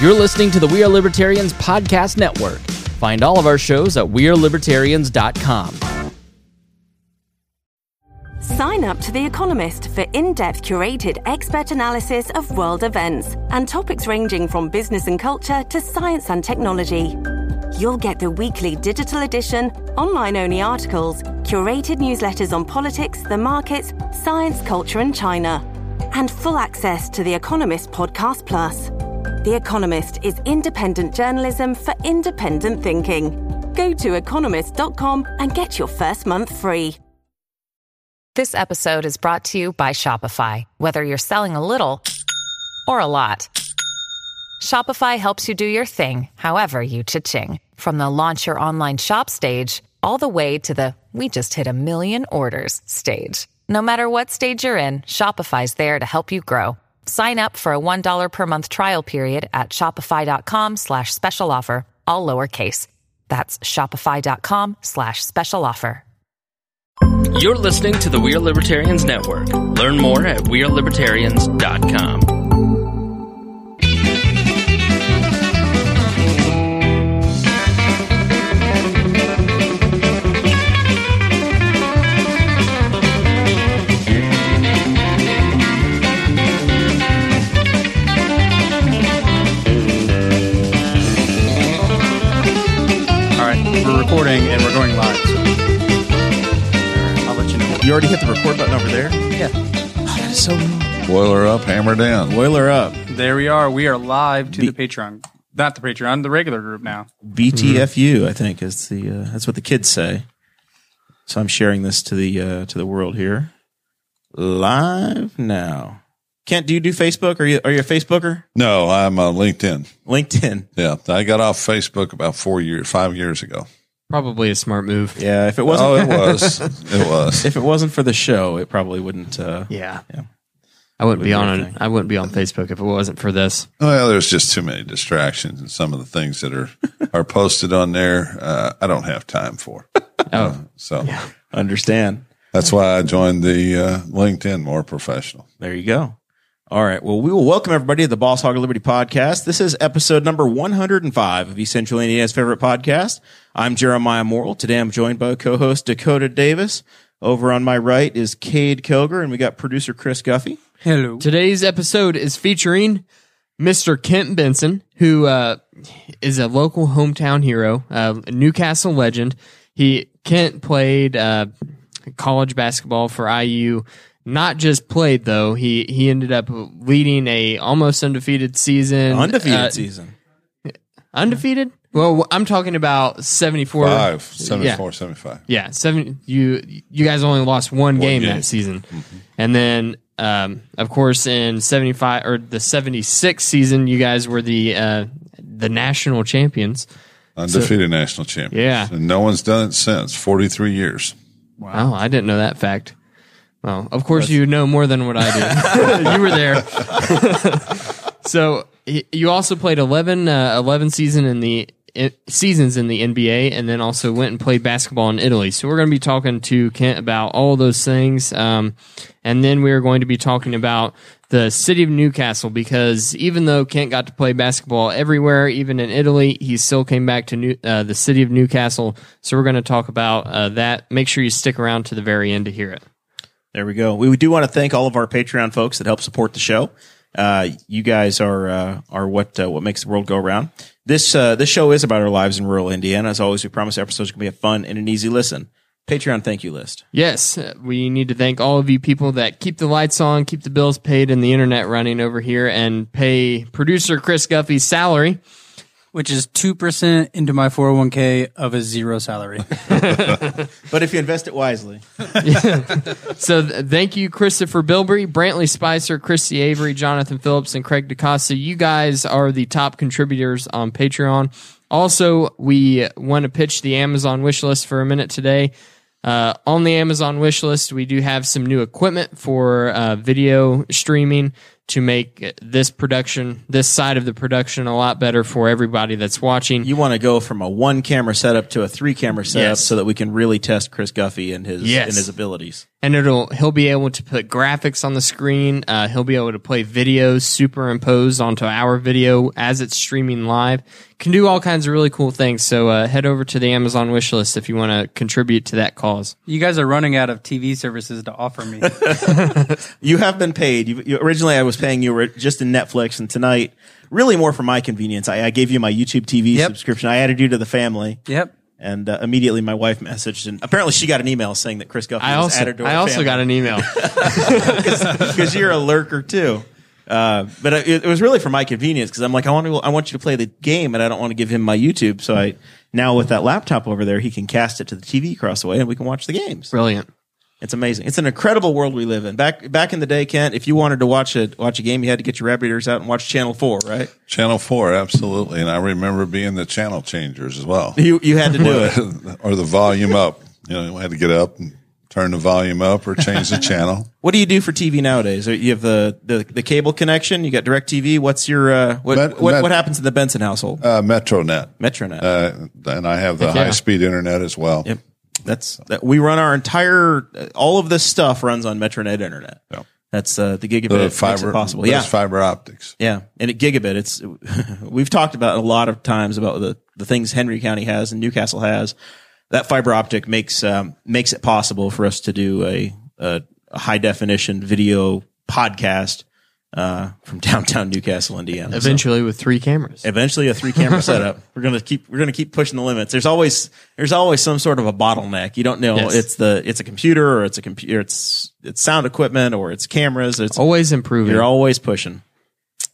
You're listening to the We Are Libertarians Podcast Network. Find all of our shows at WeareLibertarians.com. Sign up to The Economist for in depth curated expert analysis of world events and topics ranging from business and culture to science and technology. You'll get the weekly digital edition, online only articles, curated newsletters on politics, the markets, science, culture, and China, and full access to The Economist Podcast Plus. The Economist is independent journalism for independent thinking. Go to economist.com and get your first month free. This episode is brought to you by Shopify. Whether you're selling a little or a lot, Shopify helps you do your thing, however you cha-ching. From the launch your online shop stage, all the way to the we just hit a million orders stage. No matter what stage you're in, Shopify's there to help you grow. Sign up for a $1 per month trial period at shopify.com slash special offer, all lowercase. That's shopify.com slash special offer. You're listening to the We Are Libertarians Network. Learn more at WeareLibertarians.com. we're recording and we're going live. So I'll let you know. You already hit the record button over there? Yeah. that is So Boiler up, hammer down. boiler up. There we are. We are live to Be- the Patreon. Not the Patreon, the regular group now. BTFU, I think is the uh, that's what the kids say. So I'm sharing this to the uh, to the world here, live now. Kent, do you do Facebook? Are you are you a Facebooker? No, I'm on LinkedIn. LinkedIn. Yeah, I got off Facebook about four years, five years ago. Probably a smart move. Yeah, if it wasn't Oh, it was. it was. if it wasn't for the show, it probably wouldn't. Uh, Yeah. Yeah. I wouldn't be Would be on a it. thing. I wouldn't be on Facebook if it wasn't for this. Well, there's just too many distractions, and some of the things that are are posted on there, uh, I don't have time for. Oh, So understand. that's why I joined the uh, LinkedIn more professional. There you go. All right. Well, we will welcome everybody to the Boss Hog of Liberty podcast. This is episode number 105 of East Central Indiana's favorite podcast. I'm Jeremiah Morrell. Today I'm joined by co-host Dakota Davis. Over on my right is Kade Koger, and we got producer Chris Guffey. Hello. Today's episode is featuring Mr. Kent Benson, who uh, is a local hometown hero, uh, a New Castle legend. He Kent played uh, college basketball for IU. Not just played though. He he ended up leading a almost undefeated season. Undefeated uh, season. Undefeated? Well, I'm talking about 74. Five, 74, Yeah. 75. Yeah, seven. You you guys only lost one, game, game. that season, and then um, of course in seventy five or the seventy six season, you guys were the uh, the national champions. Undefeated national champions. Yeah. And no one's done it since 43 years. Wow, I didn't know that fact. Well, of course you know more than what I do. you were there. so you also played 11, uh, 11 season in the seasons in the NBA, and then also went and played basketball in Italy. So we're going to be talking to Kent about all those things, um, and then we are going to be talking about the city of New Castle because even though Kent got to play basketball everywhere, even in Italy, he still came back to New, uh, the city of New Castle. So we're going to talk about uh, that. Make sure you stick around to the very end to hear it. There we go. We do want to thank all of our Patreon folks that help support the show. Uh, you guys are uh, are what uh, what makes the world go around. This uh, this show is about our lives in rural Indiana. As always, we promise episodes can be a fun and an easy listen. Patreon thank you list. Yes, uh, we need to thank all of you people that keep the lights on, keep the bills paid, and the internet running over here, and pay producer Chris Guffey's salary. Which is 2% into my 401k of a zero salary. But if you invest it wisely, So th- thank you, Christopher Bilbrey, Brantley Spicer, Christy Avery, Jonathan Phillips, and Craig DeCosta. You guys are the top contributors on Patreon. Also, we want to pitch the Amazon wish list for a minute today. Uh, on the Amazon wish list, we do have some new equipment for uh, video streaming to make this production, this side of the production, a lot better for everybody that's watching. you want to go from a one camera setup to a three camera setup Yes. so that we can really test Chris Guffey and his Yes. and his abilities. and it'll he'll be able to put graphics on the screen. Uh, he'll be able to play videos superimposed onto our video as it's streaming live. Can do all kinds of really cool things. So uh, head over to the Amazon wish list if you want to contribute to that cause. You guys are running out of TV services to offer me. You have been paid. You, you, originally, I was paying you were just in Netflix, and tonight, really more for my convenience. I, I gave you my YouTube TV Yep. subscription. I added you to the family. yep. And uh, immediately my wife messaged, and apparently she got an email saying that Chris Guffey I was also added to I also got an email. because you're a lurker too. Uh, but it, it was really for my convenience because I'm like, I want to, I want you to play the game, and I don't want to give him my YouTube. So I now with that laptop over there, he can cast it to the TV across the way, and we can watch the games. Brilliant. It's amazing. It's an incredible world we live in. Back back in the day, Kent, if you wanted to watch a watch a game, you had to get your rabbit ears out and watch Channel Four, right? Channel four, absolutely. And I remember being the channel changers as well. You you had to do it. or the volume up. You know, I had to get up and turn the volume up or change the channel. What do you do for TV nowadays? You have the the, the cable connection. You got Direct TV. What's your uh, what, Met- what Met- what happens in the Benson household? Uh, MetroNet. Metronet. Uh, and I have the Heck yeah. high speed internet as well. Yep. That's that we run our entire all of this stuff runs on Metronet internet. Yeah. That's uh, the gigabit The makes fiber, it possible. Yeah, fiber optics. yeah, and at gigabit, it's we've talked about a lot of times about the the things Henry County has and New Castle has. That fiber optic makes um, makes it possible for us to do a, a, a high definition video podcast uh, from downtown New Castle, Indiana. So- Eventually, with three cameras. eventually a three camera setup. We're gonna keep we're gonna keep pushing the limits. There's always there's always some sort of a bottleneck. You don't know Yes. it's the it's a computer or it's a computer it's it's sound equipment or it's cameras. It's Always improving. you're always pushing.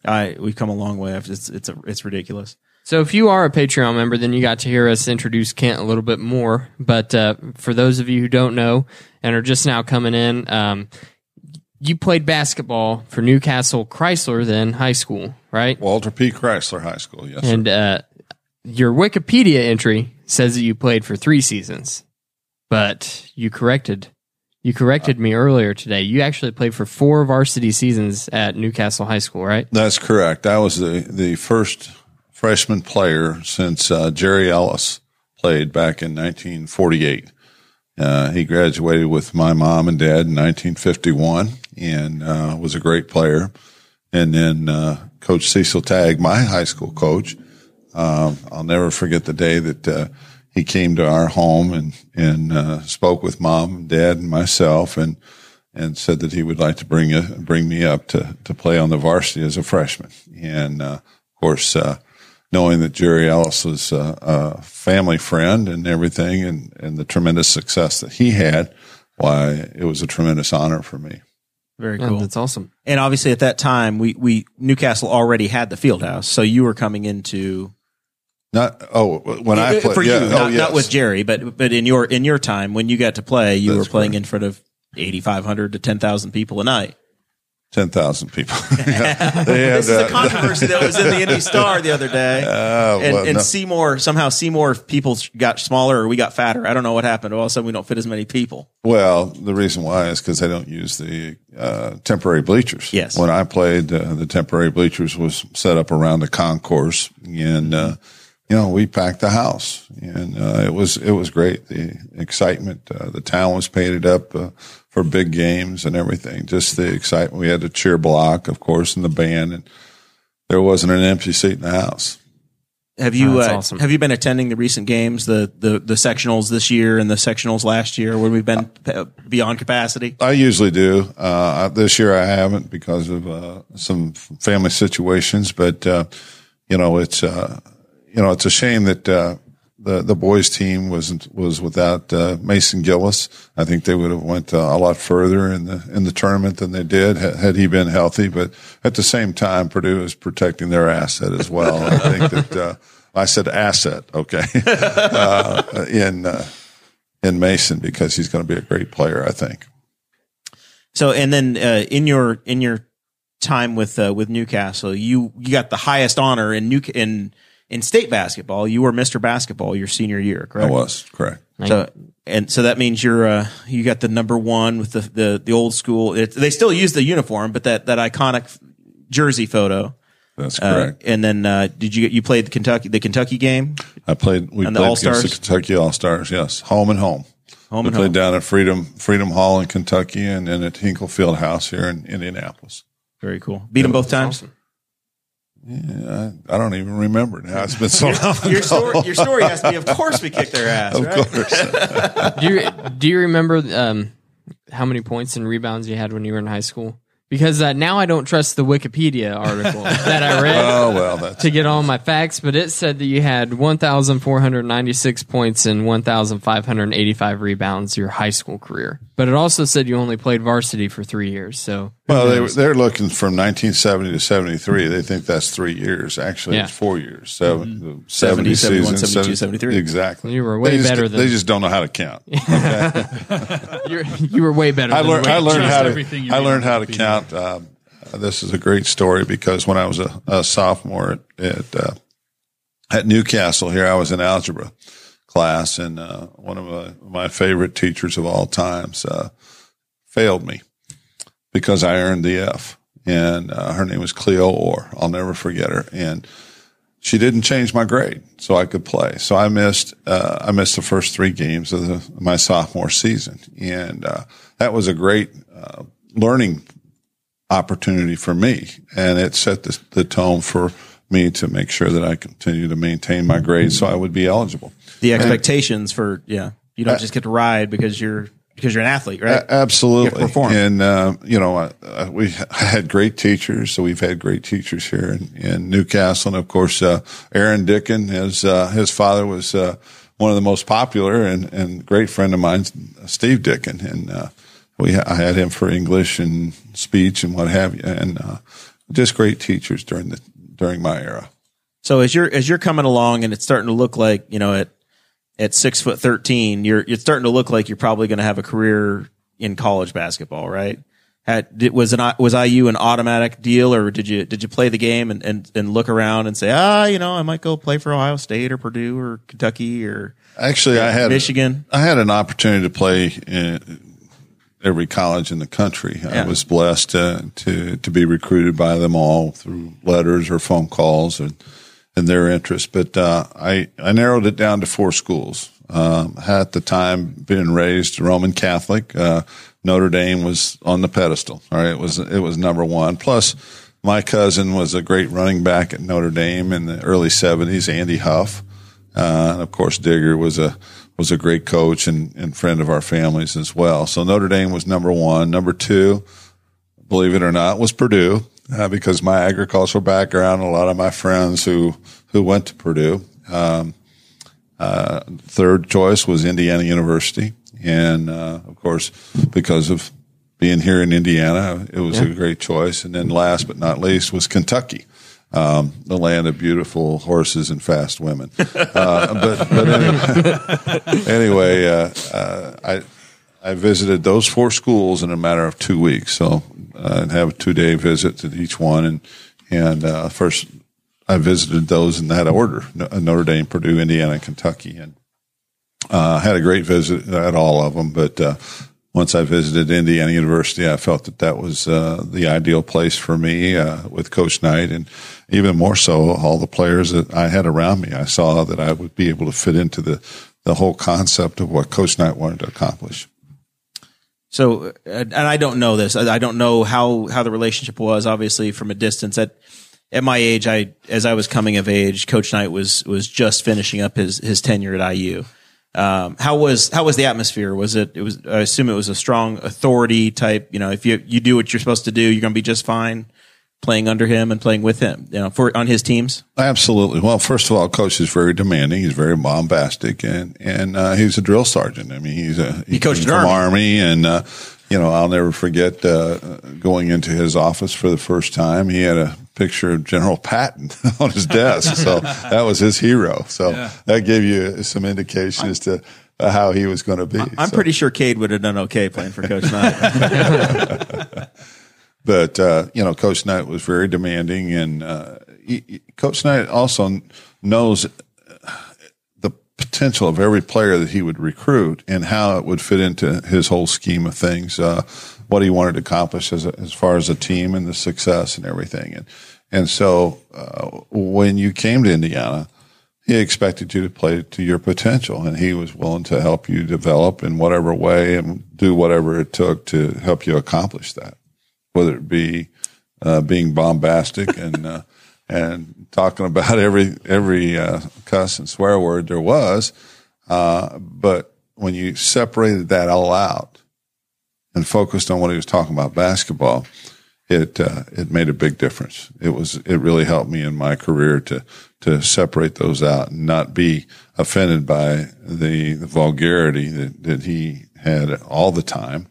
I we've come a long way. It's it's a, it's ridiculous. So if you are a Patreon member, then you got to hear us introduce Kent a little bit more. But uh, for those of you who don't know and are just now coming in, um, you played basketball for New Castle Chrysler then high school, right? Walter P. Chrysler High School. Yes. And uh, your Wikipedia entry says that you played for three seasons, but you corrected. You corrected me earlier today. You actually played for four varsity seasons at New Castle High School, right? That's correct. I was the, the first freshman player since uh, Jerry Ellis played back in 1948. Uh, he graduated with my mom and dad in 1951 and uh, was a great player. And then uh, Coach Cecil Tagg, my high school coach, um, I'll never forget the day that uh, he came to our home and and uh, spoke with mom, dad, and myself, and and said that he would like to bring a, bring me up to to play on the varsity as a freshman. And uh, of course, uh, knowing that Jerry Ellis was uh, a family friend and everything, and and the tremendous success that he had, why it was a tremendous honor for me. Very Yeah, cool. that's awesome. and obviously at that time we we New Castle already had the field house, so you were coming into Not oh when I played for yeah, you, oh, not, yes. not with Jerry, but but in your in your time when you got to play, you That's were playing correct. in front of eighty five hundred to ten thousand people a night. Ten thousand people. Yeah. They had, This is a uh, controversy that was in the Indy Star the other day. Uh, and well, and no. Seymour somehow Seymour people got smaller or we got fatter. I don't know what happened. All of a sudden we don't fit as many people. Well, the reason why is because they don't use the uh, temporary bleachers. Yes. When I played, uh, the temporary bleachers was set up around the concourse, and uh, you know we packed the house, and uh, it was it was great. The excitement, uh, the town was painted up uh, for big games and everything. Just the excitement. We had a cheer block, of course, and the band, and there wasn't an empty seat in the house. Have you Oh, uh, awesome. have you been attending the recent games, the, the the sectionals this year and the sectionals last year, where we've been uh, beyond capacity? I usually do. Uh, this year I haven't because of uh, some family situations, but uh, you know it's uh, you know it's a shame that uh, the the boys team wasn't was without uh, Mason Gillis. I think they would have went uh, a lot further in the in the tournament than they did had, had he been healthy. But at the same time, Purdue is protecting their asset as well. I think that uh, I said asset, okay, uh, in uh, in Mason because he's going to be a great player. I think. So, and then uh, in your in your time with uh, with New Castle, you you got the highest honor in New in in state basketball. You were Mister Basketball your senior year, correct? I was correct. So and so that means you're uh, you got the number one with the the, the old school. It, they still use the uniform, but that that iconic jersey photo. That's Uh, correct. and then uh, did you you played the Kentucky the Kentucky game? I played. We and the played All-Stars? against the Kentucky All Stars. Yes, home and home. Home we and played home. down at Freedom Freedom Hall in Kentucky, and then at Hinkle Field House here in Indianapolis. Very cool. Beat them both times. I, I don't even remember now. It's been so long. Your story, your story has to be, of course, we kicked their ass. Of right? course. Do you do you remember um, how many points and rebounds you had when you were in high school? Because uh, now I don't trust the Wikipedia article that I read Oh well, that's to get all my facts, but it said that you had 1,496 points and 1,585 rebounds your high school career. But it also said you only played varsity for three years. So well. They, they're looking from 1970 to 73. They think that's three years. Actually, Yeah. it's four years. Seven, 70, 70, 71, seasons, 72, 70 73. Exactly. You were way they just, better than- They just don't know how to count. you're, you were way better. I than learned. I learned how to. everything you I learned how to Wikipedia. Count. Um, this is a great story because when I was a, a sophomore at at, uh, at Newcastle here, I was in algebra class, and uh, one of my, my favorite teachers of all times uh, failed me because I earned the F, and uh, her name was Cleo Orr. I'll never forget her, and she didn't change my grade so I could play. So I missed uh, I missed the first three games of the, my sophomore season, and uh, that was a great uh, learning opportunity for me, and it set the, the tone for me to make sure that I continue to maintain my grades so I would be eligible. The expectations for yeah, you Uh, don't just get to ride because you're because you're an athlete, right? Absolutely. You perform. And, uh, you know, uh, uh, we had great teachers. So we've had great teachers here in, in New Castle. And of course, uh, Aaron Dickin, his, uh, his father was, uh, one of the most popular and, and great friend of mine, Steve Dickin. And, uh, we, I had him for English and speech and what have you. And, uh, just great teachers during the, during my era. So as you're as you're coming along and it's starting to look like you know at at six foot thirteen, you're it's starting to look like you're probably going to have a career in college basketball, right? Had, did, was an was IU an automatic deal, or did you did you play the game and, and, and look around and say, ah, you know, I might go play for Ohio State or Purdue or Kentucky or Actually, I had Michigan? I had an opportunity to play in every college in the country. Yeah. I was blessed uh, to to be recruited by them all through letters or phone calls and and their interest. But uh, I I narrowed it down to four schools. Um, at the time being raised Roman Catholic. Uh, Notre Dame was on the pedestal. All right, it was it was number one. Plus, my cousin was a great running back at Notre Dame in the early '70s, Andy Huff. Uh, and of course, Digger was a was a great coach and, and friend of our families as well. So Notre Dame was number one. Number two, believe it or not, was Purdue uh, because my agricultural background. A lot of my friends who who went to Purdue. Um, uh, third choice was Indiana University, and uh, of course, because of being here in Indiana, it was a great choice. And then last but not least was Kentucky um, the land of beautiful horses and fast women. Uh, but but anyway, anyway uh, uh, I I visited those four schools in a matter of two weeks. So uh, I'd have a two day visit to each one, and and uh, first I visited those in that order: Notre Dame, Purdue, Indiana, Kentucky, and uh, had a great visit at all of them. But uh, once I visited Indiana University, I felt that that was uh, the ideal place for me uh, with Coach Knight, and even more so, all the players that I had around me. I saw that I would be able to fit into the the whole concept of what Coach Knight wanted to accomplish. So, and I don't know this. I I don't know how how the relationship was. Obviously, from a distance. At at my age, I as I was coming of age, Coach Knight was was just finishing up his his tenure at IU. Um, how was how was the atmosphere? Was it it was? I assume it was a strong authority type. You know, if you you do what you're supposed to do, you're going to be just fine. Playing under him and playing with him, you know, for on his teams. Absolutely. Well, first of all, coach is very demanding. He's very bombastic, and and uh, he's a drill sergeant. I mean, he's a he, coached from Army. army, and uh, you know, I'll never forget uh, going into his office for the first time. He had a picture of General Patton on his desk, so that was his hero. So that gave you some indication as to uh, how he was going to be. I'm So- pretty sure Kade would have done okay playing for Coach Knight. But uh, you know, Coach Knight was very demanding, and uh, he, Coach Knight also knows the potential of every player that he would recruit and how it would fit into his whole scheme of things. Uh, what he wanted to accomplish as as far as a team and the success and everything, and and so uh, when you came to Indiana, he expected you to play to your potential, and he was willing to help you develop in whatever way and do whatever it took to help you accomplish that, whether it be uh, being bombastic and uh, and talking about every every uh, cuss and swear word there was, uh, but when you separated that all out and focused on what he was talking about basketball, it uh, it made a big difference. It was it really helped me in my career to to separate those out and not be offended by the, the vulgarity that, that he had all the time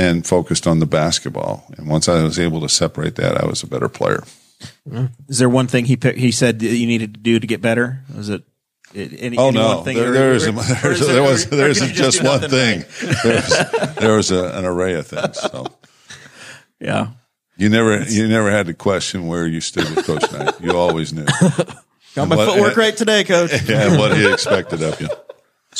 and focused on the basketball. And once I was able to separate that, I was a better player. Is there one thing he picked, he said that you needed to do to get better? Was it? it any, Oh any no, one there, or- there's, a, there's there was or- or there's did you just one thing. right? There's, there was a, an array of things. So Yeah. you never you never had to question where you stood with Coach Knight. You always knew. Got my What- footwork right today, coach. and what he expected of you.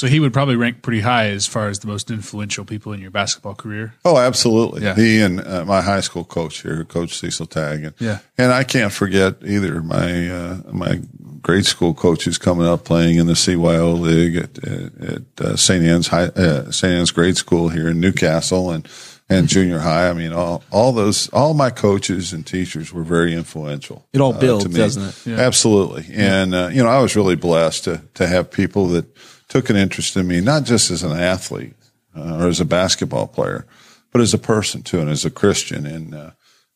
So he would probably rank pretty high as far as the most influential people in your basketball career. Oh, absolutely. Yeah. He and uh, my high school coach here, Coach Cecil Tagg, and Yeah. and I can't forget either my uh, my grade school coaches coming up playing in the CYO league at at, at uh, St. Anne's High uh, St. Anne's Grade School here in New Castle and and junior high. I mean, all all those all my coaches and teachers were very influential. It all uh, builds, to me. doesn't it? Absolutely. And, uh, you know, I was really blessed to, to have people that took an interest in me, not just as an athlete uh, or as a basketball player, but as a person too, and as a Christian. And, uh,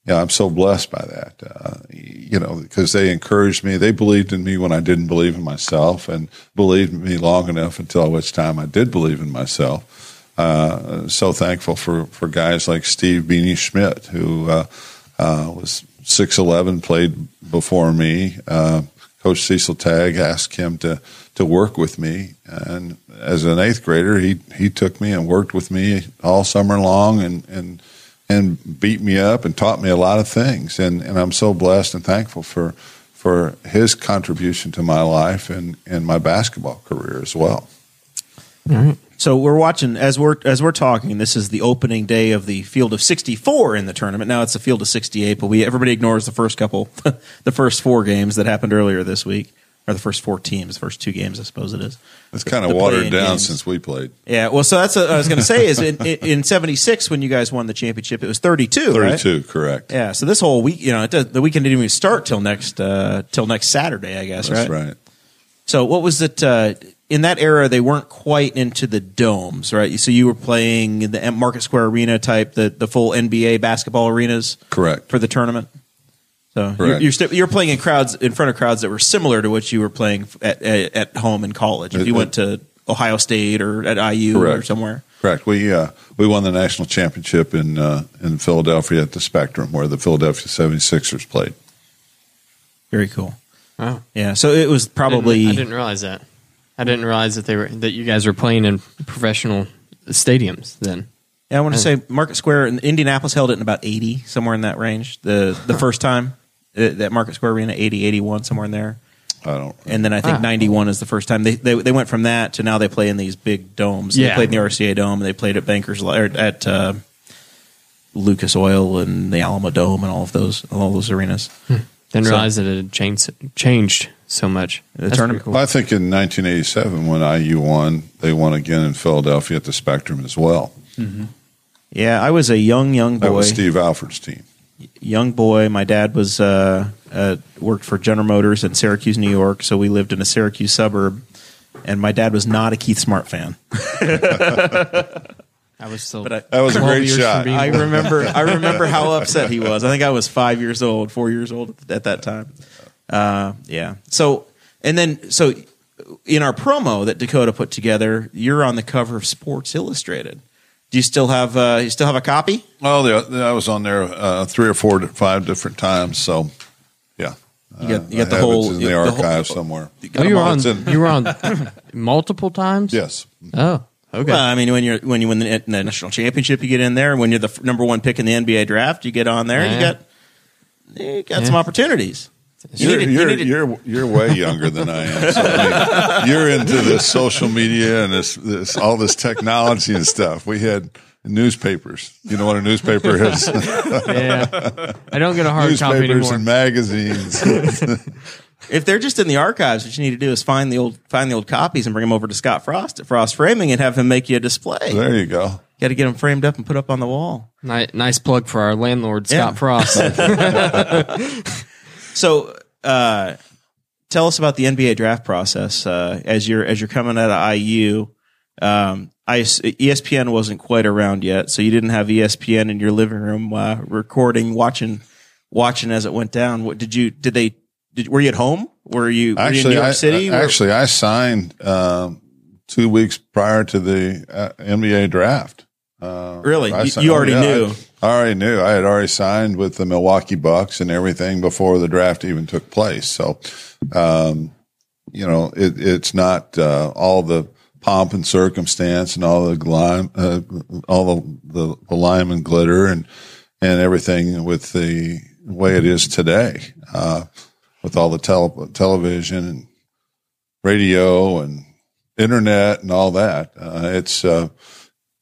yeah, I'm so blessed by that. Uh, you know, because they encouraged me. They believed in me when I didn't believe in myself and believed in me long enough until which time I did believe in myself. Uh, so thankful for, for guys like Steve Beanie Schmidt, who, uh, uh, was 6'11, played before me. Coach Cecil Tagg asked him to, to work with me. And as an eighth grader, he, he took me and worked with me all summer long and, and, and beat me up and taught me a lot of things. And, and I'm so blessed and thankful for, for his contribution to my life and, and my basketball career as well. So we're watching as we're as we're talking. This is the opening day of the field of 64 in the tournament. Now it's the field of 68, but we everybody ignores the first couple, the first four games that happened earlier this week, or the first four teams, the first two games, I suppose it is. It's kind of The watered down games. since we played. Yeah, well, so that's what I was going to say is in, in '76 when you guys won the championship, it was 32, right? 32, correct. Yeah, so this whole week, you know, it does, the weekend didn't even start till next uh, till next Saturday, I guess, That's right? right. So what was it? Uh, in that era, they weren't quite into the domes, right? So you were playing in the Market Square Arena type, the the full NBA basketball arenas Correct. for the tournament. So you're you're, st- you're playing in crowds in front of crowds that were similar to what you were playing at at, at home in college. If you it- went to Ohio State or at IU or somewhere. Correct. We uh, we won the national championship in uh, in Philadelphia at the Spectrum, where the Philadelphia 76ers played. Very cool. Wow. Yeah. So it was I probably didn't, I didn't realize that. I didn't realize that they were that you guys were playing in professional stadiums then. Yeah, I want to say Market Square in Indianapolis held it in about 80, somewhere in that range. The the first time uh, that Market Square Arena 80 81 somewhere in there. I don't. And then I think Ah. 91 is the first time they, they they went from that to now they play in these big domes. They Yeah. played in the RCA Dome, they played at Bankers Li- or at uh, Lucas Oil and the Alamo Dome and all of those all those arenas. Didn't So- realize that it had changed changed so much. The That's tournament- pretty cool. I think in 1987, when IU won, they won again in Philadelphia at the Spectrum as well. Yeah, I was a young young That boy. was Steve Alford's team. Young boy. My dad was uh, uh, worked for General Motors in Syracuse, New York, so we lived in a Syracuse suburb. And my dad was not a Keith Smart fan. I was still. I- That was a 12 great years shot. I remember. I remember how upset he was. I think I was five years old, four years old at that time. Uh, yeah. So and then so in our promo that Dakota put together, you're on the cover of Sports Illustrated. Do you still have? Uh, you still have a copy? Well, the, I was on there uh, three or four, five different times. So, yeah, You got- you Uh, got the have whole- in you the got the whole- archive somewhere. Oh, you were on. In- You were on multiple times. Yes, Oh, okay. Well, I mean, when you're when you win the, the national championship, you get in there. When you're the f- number one pick in the NBA draft, you get on there. You Yeah. got you got Yeah. some opportunities. You You're, needed- you you're, you're, you're way younger than I am. So, I mean, you're into this social media and this, this all this technology and stuff. We had newspapers. You know what a newspaper is? yeah, I don't get a hard copy newspapers anymore. and magazines. if they're just in the archives, what you need to do is find the old find the old copies and bring them over to Scott Frost at Frost Framing and have him make you a display. There you go. got to get them framed up and put up on the wall. Nice, nice plug for our landlord, Scott Yeah. Frost. So, uh, tell us about the NBA draft process uh, as you're as you're coming out of IU. Um, I, ESPN wasn't quite around yet, so you didn't have ESPN in your living room uh, recording, watching, watching as it went down. What did you? Did they? Did, were you at home? Were you, were you in Actually, New York I, City? I- actually, I signed um, two weeks prior to the uh, NBA draft. Uh, Really? You- signed- you already I- knew? I, already knew. I had already signed with the Milwaukee Bucks and everything before the draft even took place. So, um, you know, it, it's not uh, all the pomp and circumstance and all the uh, all the, the, the lime and glitter and and everything with the way it is today, uh, with all the tele- television and radio and internet and all that. Uh, it's uh,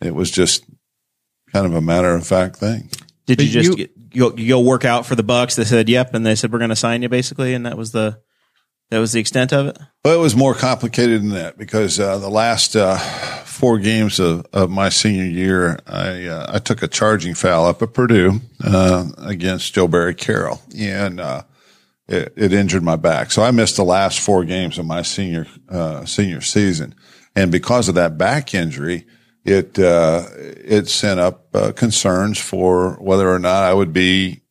it was just kind of a matter of fact thing. did you But just you- get, you, go, you go work out for the Bucks? They said yep, and they said we're going to sign you basically, and that was the that was the extent of it. Well, it was more complicated than that because uh, the last uh, four games of, of my senior year, I uh, I took a charging foul up at Purdue uh, against Joe Barry Carroll, and uh, it, it injured my back. So I missed the last four games of my senior uh, senior season, and because of that back injury, it uh, it sent up uh, concerns for whether or not I would be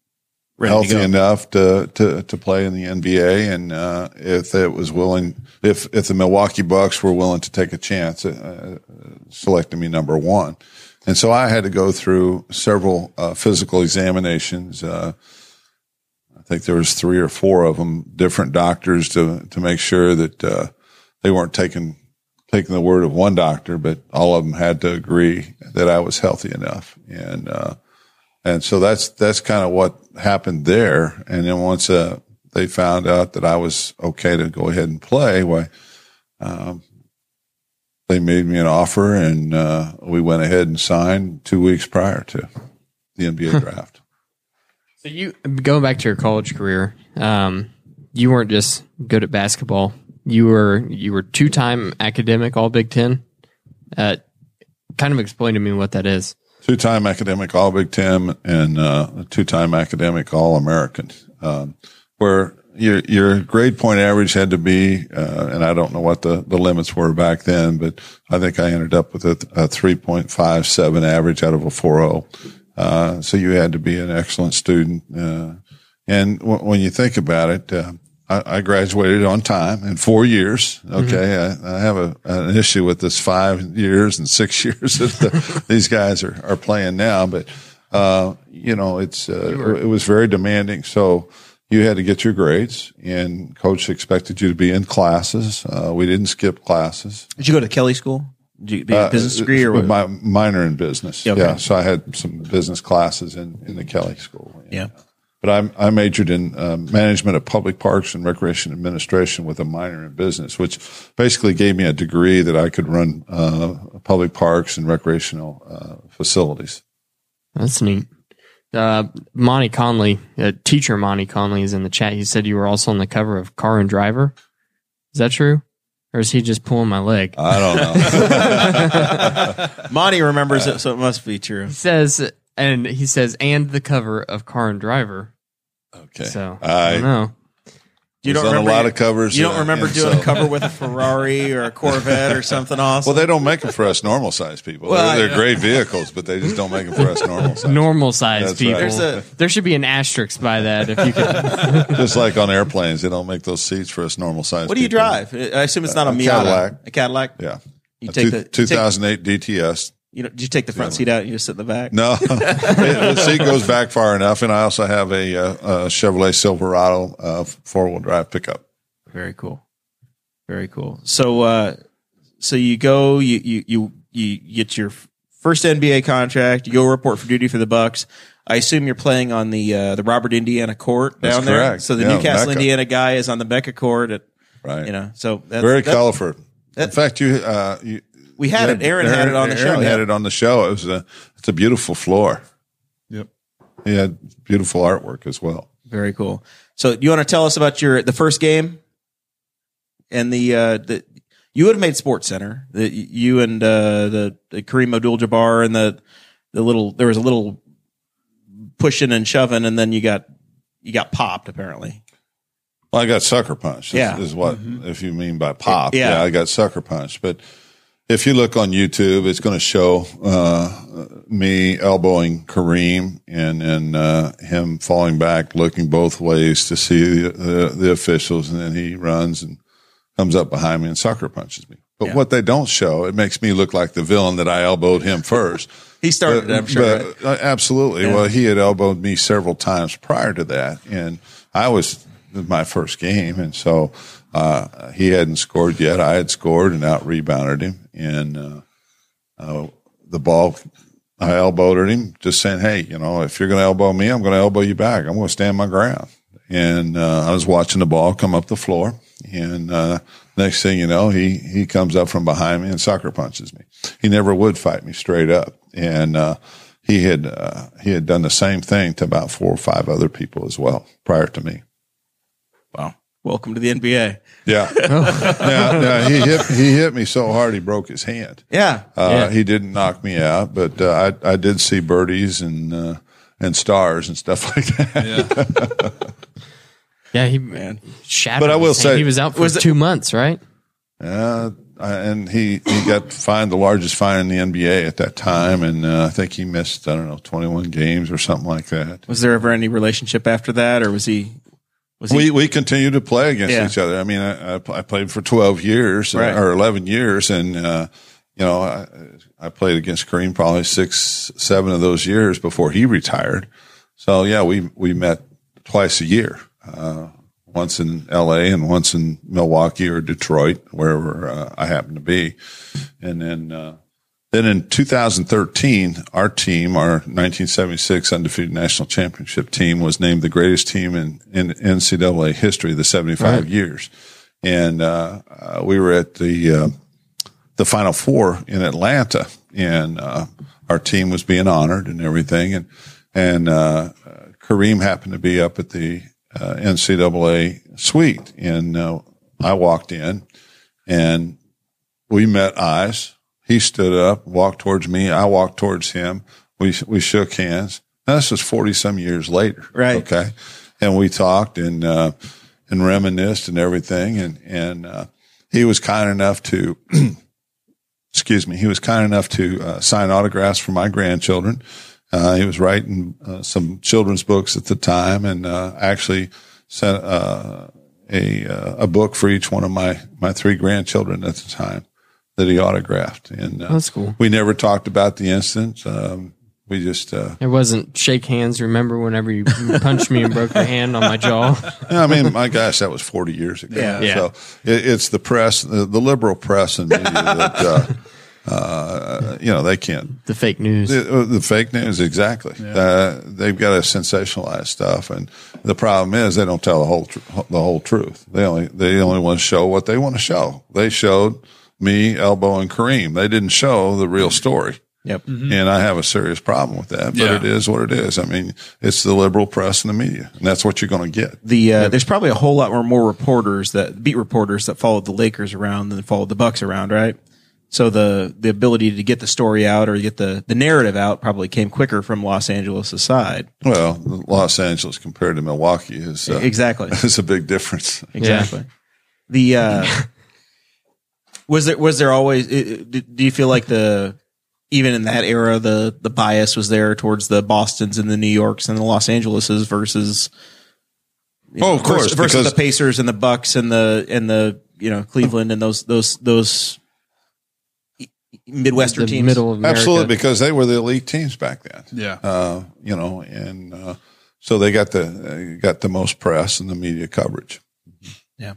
Ready healthy go. enough to, to, to play in the NBA. And, uh, if it was willing, if, if the Milwaukee Bucks were willing to take a chance, uh, selecting me number one. And so I had to go through several, uh, physical examinations. Uh, I think there was three or four of them, different doctors to, to make sure that, uh, they weren't taking, taking the word of one doctor, but all of them had to agree that I was healthy enough. And, uh, and so that's that's kind of what happened there. And then once uh, they found out that I was okay to go ahead and play, why um, they made me an offer, and uh, we went ahead and signed two weeks prior to the NBA draft. so you going back to your college career, um, you weren't just good at basketball. You were you were two time academic All Big Ten. Uh, kind of explain to me what that is. Two-time academic All Big Ten and uh, two-time academic All American, um, where your your grade point average had to be, uh, and I don't know what the, the limits were back then, but I think I ended up with a, a 3.57 average out of a 4.0. Uh, so you had to be an excellent student. Uh, and w- when you think about it, uh, I, I graduated on time in four years. Okay. I, I have a, an issue with this five years and six years that the, these guys are, are playing now, but, uh, you know, it's, uh, it was very demanding. So you had to get your grades and coach expected you to be in classes. Uh, we didn't skip classes. Did you go to Kelley School? Did you be a Uh, business degree or my minor in business? Okay. Yeah. So I had some business classes in, in the Kelley School. Yeah. But I'm, I majored in um, management of public parks and recreation administration with a minor in business, which basically gave me a degree that I could run uh, public parks and recreational uh, facilities. That's neat. Uh, Monty Conley, uh, teacher Monty Conley, is in the chat. He said you were also on the cover of Car and Driver. Is that true, or is he just pulling my leg? I don't know. Monty remembers it, so it must be true. He says, and he says, and the cover of Car and Driver. okay. So I, I, don't know. You don't on a lot of covers, You don't uh, remember and doing so- a cover with a Ferrari or a Corvette or something awesome? well, they don't make them for us normal size people. Well, they're, they're great vehicles, but they just don't make them for us normal size. Normal sized That's people. right. There's a- there should be an asterisk by that if you could. just like on airplanes, they don't make those seats for us normal size. what do you people. drive? I assume it's not a A Miata. Cadillac. A Cadillac. Yeah. You A take two- the- you take- 2008 DTS. You know, did you take the front seat out and you just sit in the back? No, the seat goes back far enough, and I also have a, uh, a Chevrolet Silverado uh, four wheel drive pickup. Very cool. Very cool. So, uh, so you go, you, you, you, you get your first NBA contract. You go report for duty for the Bucks. I assume you're playing on the uh, the Robert Indiana court That's down there. correct. So the Yeah, New Castle, Mecca. Indiana guy is on the Mecca court. At Right. you know, so that's, Very that- colorful. In fact, you, uh, you We had you it. Aaron had it on the show. Aaron had yeah. it on the show. It was a it's a beautiful floor. Yep. He had beautiful artwork as well. Very cool. So you want to tell us about your the first game and the uh, the you would have made SportsCenter. The, you and uh, the, the Kareem Abdul-Jabbar and the the little there was a little pushing and shoving, and then you got you got popped apparently. Well, I got sucker punched. Is, Yeah. is what if you mean by pop? Yeah. Yeah. I got sucker punched. But if you look on YouTube, it's going to show uh, me elbowing Kareem and then uh, him falling back, looking both ways to see the, the, the officials, and then he runs and comes up behind me and sucker punches me. But Yeah. what they don't show, it makes me look like the villain that I elbowed him first. He started it, I'm sure. But, uh, absolutely. Yeah. Well, he had elbowed me several times prior to that, and I was my first game, and so uh, he hadn't scored yet. I had scored and out rebounded him, and uh, uh, the ball. I elbowed at him, just saying, "Hey, you know, if you're going to elbow me, I'm going to elbow you back. I'm going to stand my ground." And uh, I was watching the ball come up the floor, and uh, next thing you know, he he comes up from behind me and sucker punches me. He never would fight me straight up, and uh, he had uh, he had done the same thing to about four or five other people as well prior to me. Wow. Welcome to the NBA. Yeah, yeah, yeah. He hit he hit me so hard he broke his hand. Yeah. Uh, Yeah. He didn't knock me out, but uh, I I did see birdies and uh, and stars and stuff like that. Yeah, he Man. shattered. But I will his hand. say- he was out for Was it- two months, right? Uh, and he he got fined the largest fine in the NBA at that time, and uh, I think he missed I don't know twenty one games or something like that. Was there ever any relationship after that, or was he? Was he? We we continued to play against Yeah. each other. I mean, I, I played for twelve years uh, Right. or eleven years, and uh, you know I, I played against Kareem probably six seven of those years before he retired. So yeah, we we met twice a year, uh, once in L.A. and once in Milwaukee or Detroit, wherever uh, I happened to be, and then. Uh, then in 2013, our team, our 1976 undefeated national championship team, was named the greatest team in, in NCAA history, the 75 years. And uh, uh, we were at the uh, the Final Four in Atlanta, and uh, our team was being honored and everything. And and uh, Kareem happened to be up at the uh, NCAA suite, and uh, I walked in, and we met eyes. He stood up, walked towards me. I walked towards him. We we shook hands. Now, this was forty some years later, Right. Okay, and we talked and uh, and reminisced and everything. And and uh, he was kind enough to, excuse me, he was kind enough to uh, sign autographs for my grandchildren. Uh, he was writing uh, some children's books at the time, and uh, actually sent uh, a uh, a book for each one of my my three grandchildren at the time that he autographed. And uh, That's cool. We never talked about the incident. Um, we just, uh, It wasn't shake hands. Remember whenever you punched me and broke your hand on my jaw? I mean, my gosh, that was 40 years ago. Yeah. Yeah. So it, it's the press, the, the liberal press and media that, uh, uh, you know, they can't The fake news. The, the fake news, exactly. Uh, they've got to sensationalize stuff, and the problem is they don't tell the whole tr- the whole truth. They only they only want to show what they want to show. They showed me, Elbow, and Kareem. They didn't show the real story. Yep. And I have a serious problem with that, but Yeah. it is what it is. I mean, it's the liberal press and the media, and that's what you're going to get. The uh, there's probably a whole lot more more reporters that beat reporters that followed the Lakers around than followed the Bucks around, right? So the the ability to get the story out or get the the narrative out probably came quicker from Los Angeles' side. Well, Los Angeles compared to Milwaukee is uh, Exactly. is a big difference. Exactly. The uh, was there was there always? i- i- Do do you feel like the even in that era the the bias was there towards the Boston's and the New Yorks and the Los Angeles's versus you Oh, of course, versus, versus because- the Pacers and the Bucks and the and the you know Cleveland and those those those Midwestern teams. middle of America. Absolutely, because they were the elite teams back then. Yeah. uh, you know, and uh, so they got the uh, got the most press and the media coverage. Yeah.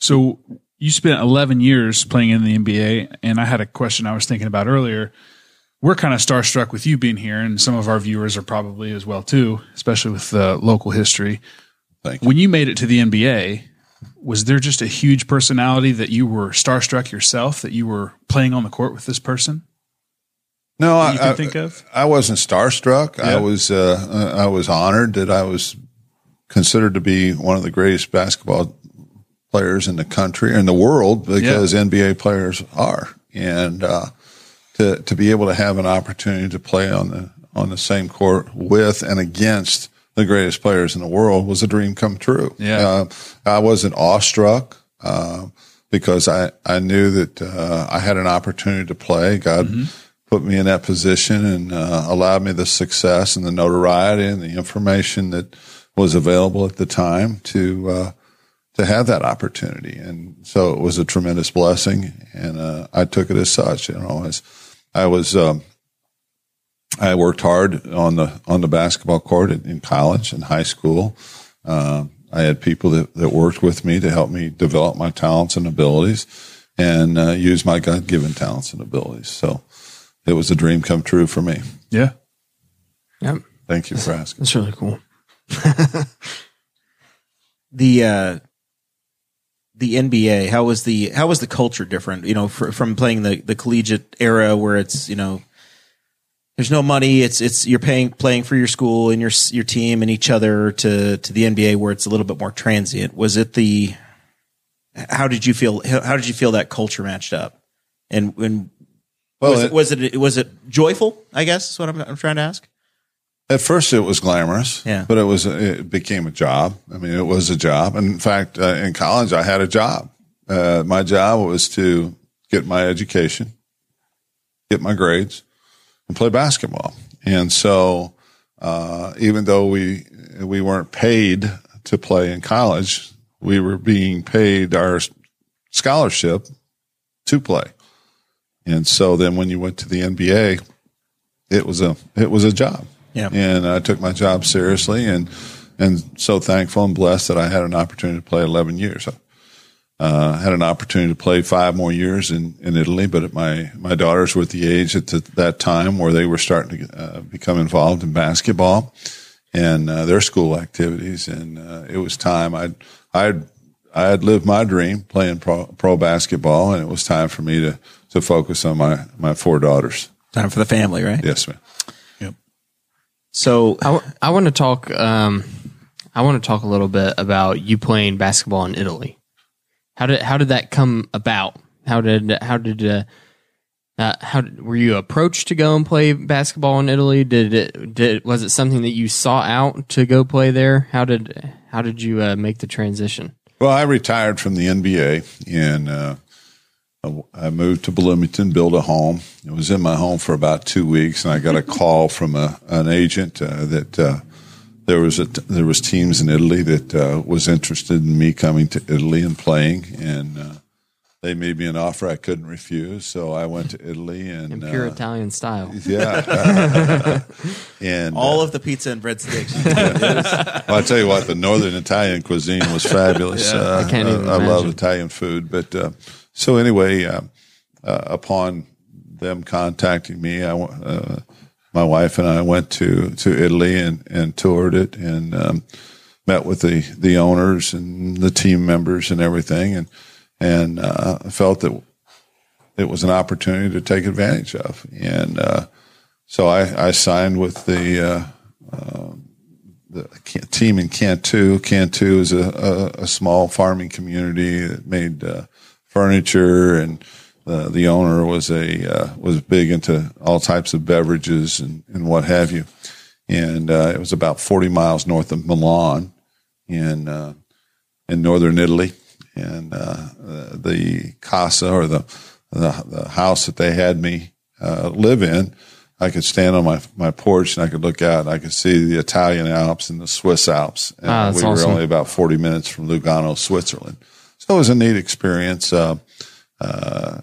So you spent 11 years playing in the NBA, and I had a question I was thinking about earlier. We're kind of starstruck with you being here, and some of our viewers are probably as well too, especially with the local history. Thank you. When you made it to the NBA, was there just a huge personality that you were starstruck yourself that you were playing on the court with this person? No, I, think of? I wasn't starstruck. I was uh, I was honored that I was considered to be one of the greatest basketball players in the country in the world because NBA players are, and uh, to to be able to have an opportunity to play on the on the same court with and against the greatest players in the world was a dream come true. Yeah. Uh, I wasn't awestruck uh, because I I knew that uh, I had an opportunity to play. God put me in that position and uh, allowed me the success and the notoriety and the information that was available at the time to uh, to have that opportunity. And so it was a tremendous blessing, and uh, I took it as such. You know, as I was. Um, I worked hard on the on the basketball court in, in college and high school. Um, I had people that, that worked with me to help me develop my talents and abilities, and uh, use my God given talents and abilities. So it was a dream come true for me. Yeah. Yep. Thank you for asking. That's really cool. the uh the NBA how was the how was the culture different you know fr- from playing the the collegiate era where it's you know there's no money it's it's you're paying playing for your school and your your team and each other to to the NBA where it's a little bit more transient. Was it the how did you feel how how did you feel that culture matched up? And when Well, was, it- it, was it was it joyful I guess is what I'm, I'm trying to ask At first, it was glamorous, Yeah. but it was it became a job. I mean, it was a job. And in fact, uh, in college, I had a job. Uh, my job was to get my education, get my grades, and play basketball. And so, uh, even though we we weren't paid to play in college, we were being paid our scholarship to play. And so then, when you went to the NBA, it was a it was a job. Yeah. And I took my job seriously and and so thankful and blessed that I had an opportunity to play 11 years. Uh, had an opportunity to play five more years in, in Italy, but my, my daughters were at the age at the, that time where they were starting to uh, become involved in basketball and uh, their school activities. And uh, it was time. I'd, I'd, I had lived my dream playing pro, pro basketball, and it was time for me to, to focus on my, my four daughters. time for the family right Yes, man. So I, w- I want to talk. Um, I want to talk a little bit about you playing basketball in Italy. How did how did that come about? How did how did uh, uh, how did, were you approached to go and play basketball in Italy? Did it did was it something that you saw out to go play there? How did how did you uh, make the transition? Well, I retired from the NBA and uh, I- I moved to Bloomington, built a home. I was in my home for about two weeks, and I got a call from a, an agent uh, that uh, there was a there was teams in Italy that uh, was interested in me coming to Italy and playing, and uh, they made me an offer I couldn't refuse. So I went to Italy and In pure uh, Italian style. yeah, and all uh, of the pizza and breadsticks well, I tell you what, the northern Italian cuisine was fabulous. uh, I can't even I love. Italian food, but uh, so anyway, uh, uh, upon them contacting me, I, uh, my wife and I went to, to Italy and, and toured it and um, met with the, the owners and the team members and everything, and and uh, I felt that it was an opportunity to take advantage of, and uh, so I, I signed with the. Uh, the team in Cantu. Cantu is a, a, a small farming community that made uh, furniture, and uh, the owner was a uh, was big into all types of beverages and, and what have you. And uh, it was about forty miles north of Milan, in uh, in northern Italy, and uh, the casa or the, the the house that they had me uh, live in. I could stand on my, my porch and I could look out and I could see the Italian Alps and the Swiss Alps. And Ah, we awesome. were only about 40 minutes from Lugano, Switzerland. So it was a neat experience. Uh, uh,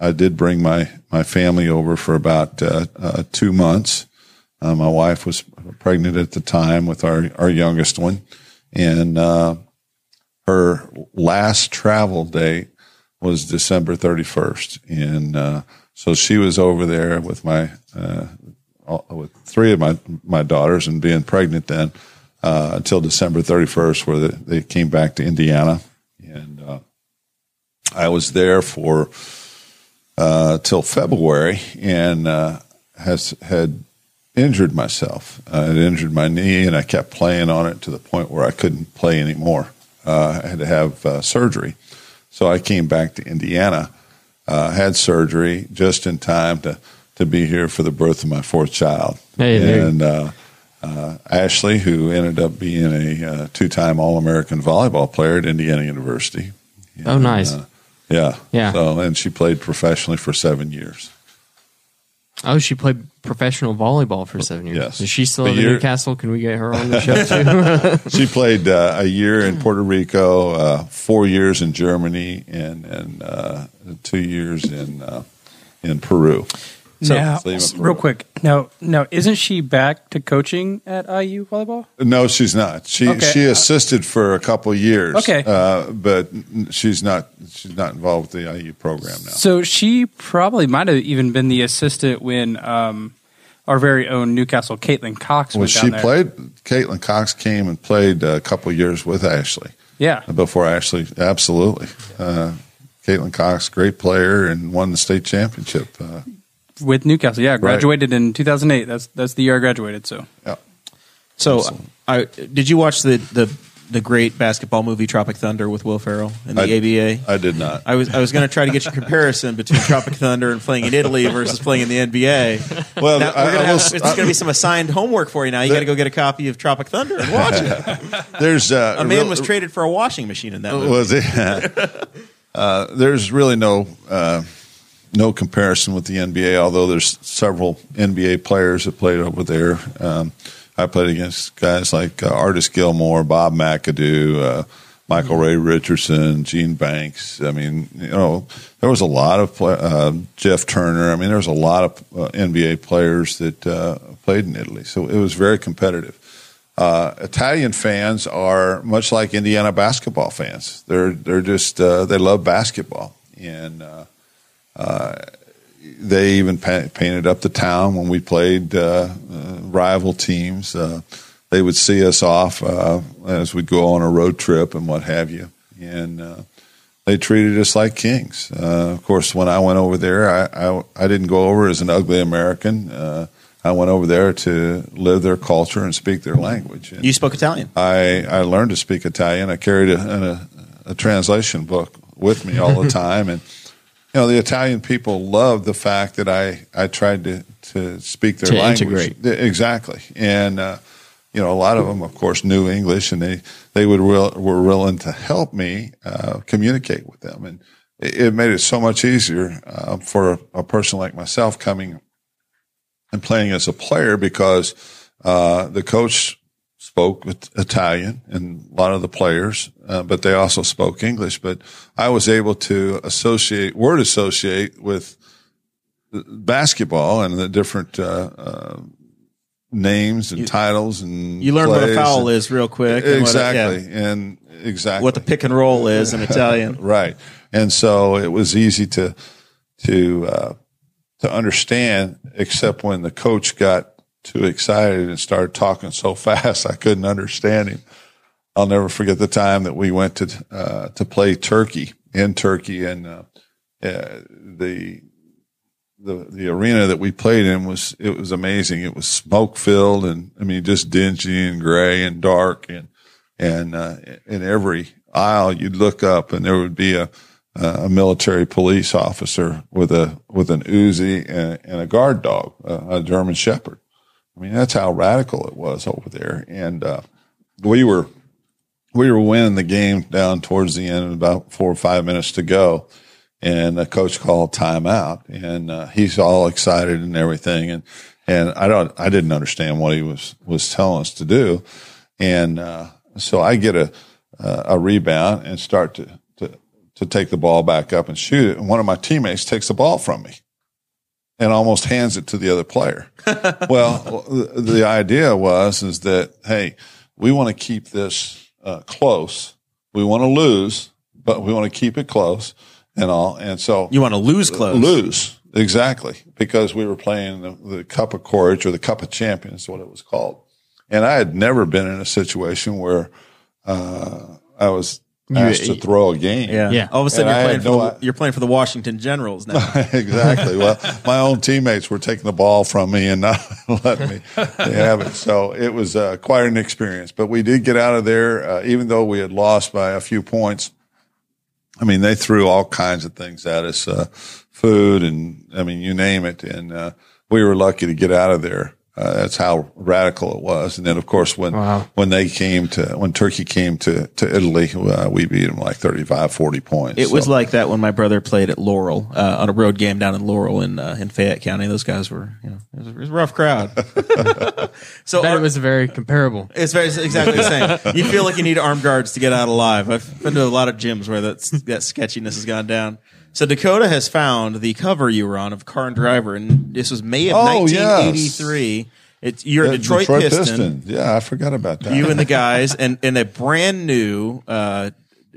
I did bring my, my family over for about uh, uh, two months. Uh, my wife was pregnant at the time with our, our youngest one. And her last travel date was December 31st. And uh, so she was over there with my, uh, with three of my, my daughters and being pregnant then uh, until December 31st, where they, they came back to Indiana. And uh, I was there for uh, till February and uh, has had injured myself. I had injured my knee, and I kept playing on it to the point where I couldn't play anymore. uh, I had to have uh, surgery. So I came back to Indiana, uh, had surgery just in time to, to be here for the birth of my fourth child. Hey, and uh, Ashley, who ended up being a uh, two time All American volleyball player at Indiana University. Oh, nice. Uh, yeah. Yeah. So, and she played professionally for seven years. Oh, she played professional volleyball for seven years. Yes. Is she still in New Castle? Can we get her on the show too? she played uh, a year in Puerto Rico, uh, four years in Germany, and and uh, two years in uh, in Peru. Now, so real quick. Now, now, isn't she back to coaching at IU volleyball? No, she's not. She Okay. she assisted for a couple of years. Okay. uh, but she's not she's not involved with the IU program now. So she probably might have even been the assistant when um, our very own New Castle Caitlin Cox went she there. played, Caitlin Cox came and played a couple years with Ashley. Yeah. Before Ashley, absolutely. Uh, Caitlin Cox, great player, and won the state championship. Uh, with New Castle. Yeah, graduated in 2008. That's that's the year I graduated. So yeah. So, I did you watch the the the great basketball movie Tropic Thunder with Will Ferrell and the I- ABA? I did not. I was I was going to try to get your comparison between Tropic Thunder and playing in Italy versus playing in the NBA. Well, Now, I- we're gonna I have, it's going to be some assigned homework for you now. You got to go get a copy of Tropic Thunder and watch it. There's uh, A man real- was traded for a washing machine in that movie. Was it? uh, there's really no uh, no comparison with the NBA, although there's several NBA players that played over there. Um, I played against guys like uh, Artis Gilmore, Bob McAdoo, uh, Michael Ray Richardson, Gene Banks. I mean, you know, there was a lot of play, uh, Jeff Turner. I mean, there was a lot of uh, NBA players that uh, played in Italy, so it was very competitive. Uh, Italian fans are much like Indiana basketball fans. They're they're just uh, they love basketball, and they even pa- painted up the town when we played uh, uh, rival teams. Uh, they would see us off uh, as we'd go on a road trip and what have you, and uh, they treated us like kings. Uh, of course, when I went over there, I, I I didn't go over as an ugly American. Uh, I went over there to live their culture and speak their language. And You spoke Italian. I, I learned to speak Italian. I carried a, a, a translation book with me all the time, and you know the Italian people loved the fact that I, I tried to, to speak their To language. integrate. Exactly, and uh, you know a lot of them, of course, knew English, and they they would real, were willing to help me uh, communicate with them, and it, it made it so much easier uh, for a, a person like myself coming and playing as a player because uh, the coach spoke Italian and a lot of the players, uh, but they also spoke English. But I was able to associate, word associate with basketball and the different uh, uh, names and titles and You learn what a foul and- is real quick. and what yeah, Exactly, and exactly what the pick and roll is in Italian. right. And so it was easy to to uh, to understand, except when the coach got too excited and started talking so fast, I couldn't understand him. I'll never forget the time that we went to uh, to play Turkey in Turkey, and uh, uh, the the the arena that we played in was it was amazing. It was smoke filled, and I mean just dingy and gray and dark, and and uh, in every aisle you'd look up, and there would be a a military police officer with a with an Uzi and, and a guard dog, a, a German Shepherd. I mean that's how radical it was over there, and uh, we were we were winning the game down towards the end, about four or five minutes to go, and the coach called timeout, and uh, he's all excited and everything, and and I don't I didn't understand what he was was telling us to do, and uh, so I get a a rebound and start to to to take the ball back up and shoot it, and one of my teammates takes the ball from me. And almost hands it to the other player. well, the, idea was is that hey, we want to keep this uh, close. We want to lose, but we want to keep it close and all. And so You want to lose close. lose exactly because we were playing the, the Cup of Courage or the Cup of Champions, is what it was called. And I had never been in a situation where uh, I was asked to throw a game. Yeah. Yeah. All of a sudden, And you're had playing, for no the, i- you're playing for the Washington Generals now. exactly. Well, my own teammates were taking the ball from me and not letting me have it. So it was uh, quite an experience. But we did get out of there, uh, even though we had lost by a few points. I mean, they threw all kinds of things at us, uh, food and I mean, you name it. And, uh, we were lucky to get out of there. Uh, that's how radical it was. And then, of course, when, when they came to, when Turkey came to, to Italy, uh, we beat them like 35, 40 points. It was like that when my brother played at Laurel uh, on a road game down in Laurel in uh, in Fayette County. Those guys were, you know, it was, it was a rough crowd. so Bet our- it was very comparable. it's very it's exactly the same. You feel like you need armed guards to get out alive. I've been to a lot of gyms where that's, that sketchiness has gone down. So Dakota has found the cover you were on of Car and Driver, and this was May of Oh, 1983. It's you're a The Detroit, Piston. Yeah, I forgot about that. You and the guys, and and a brand new. Uh,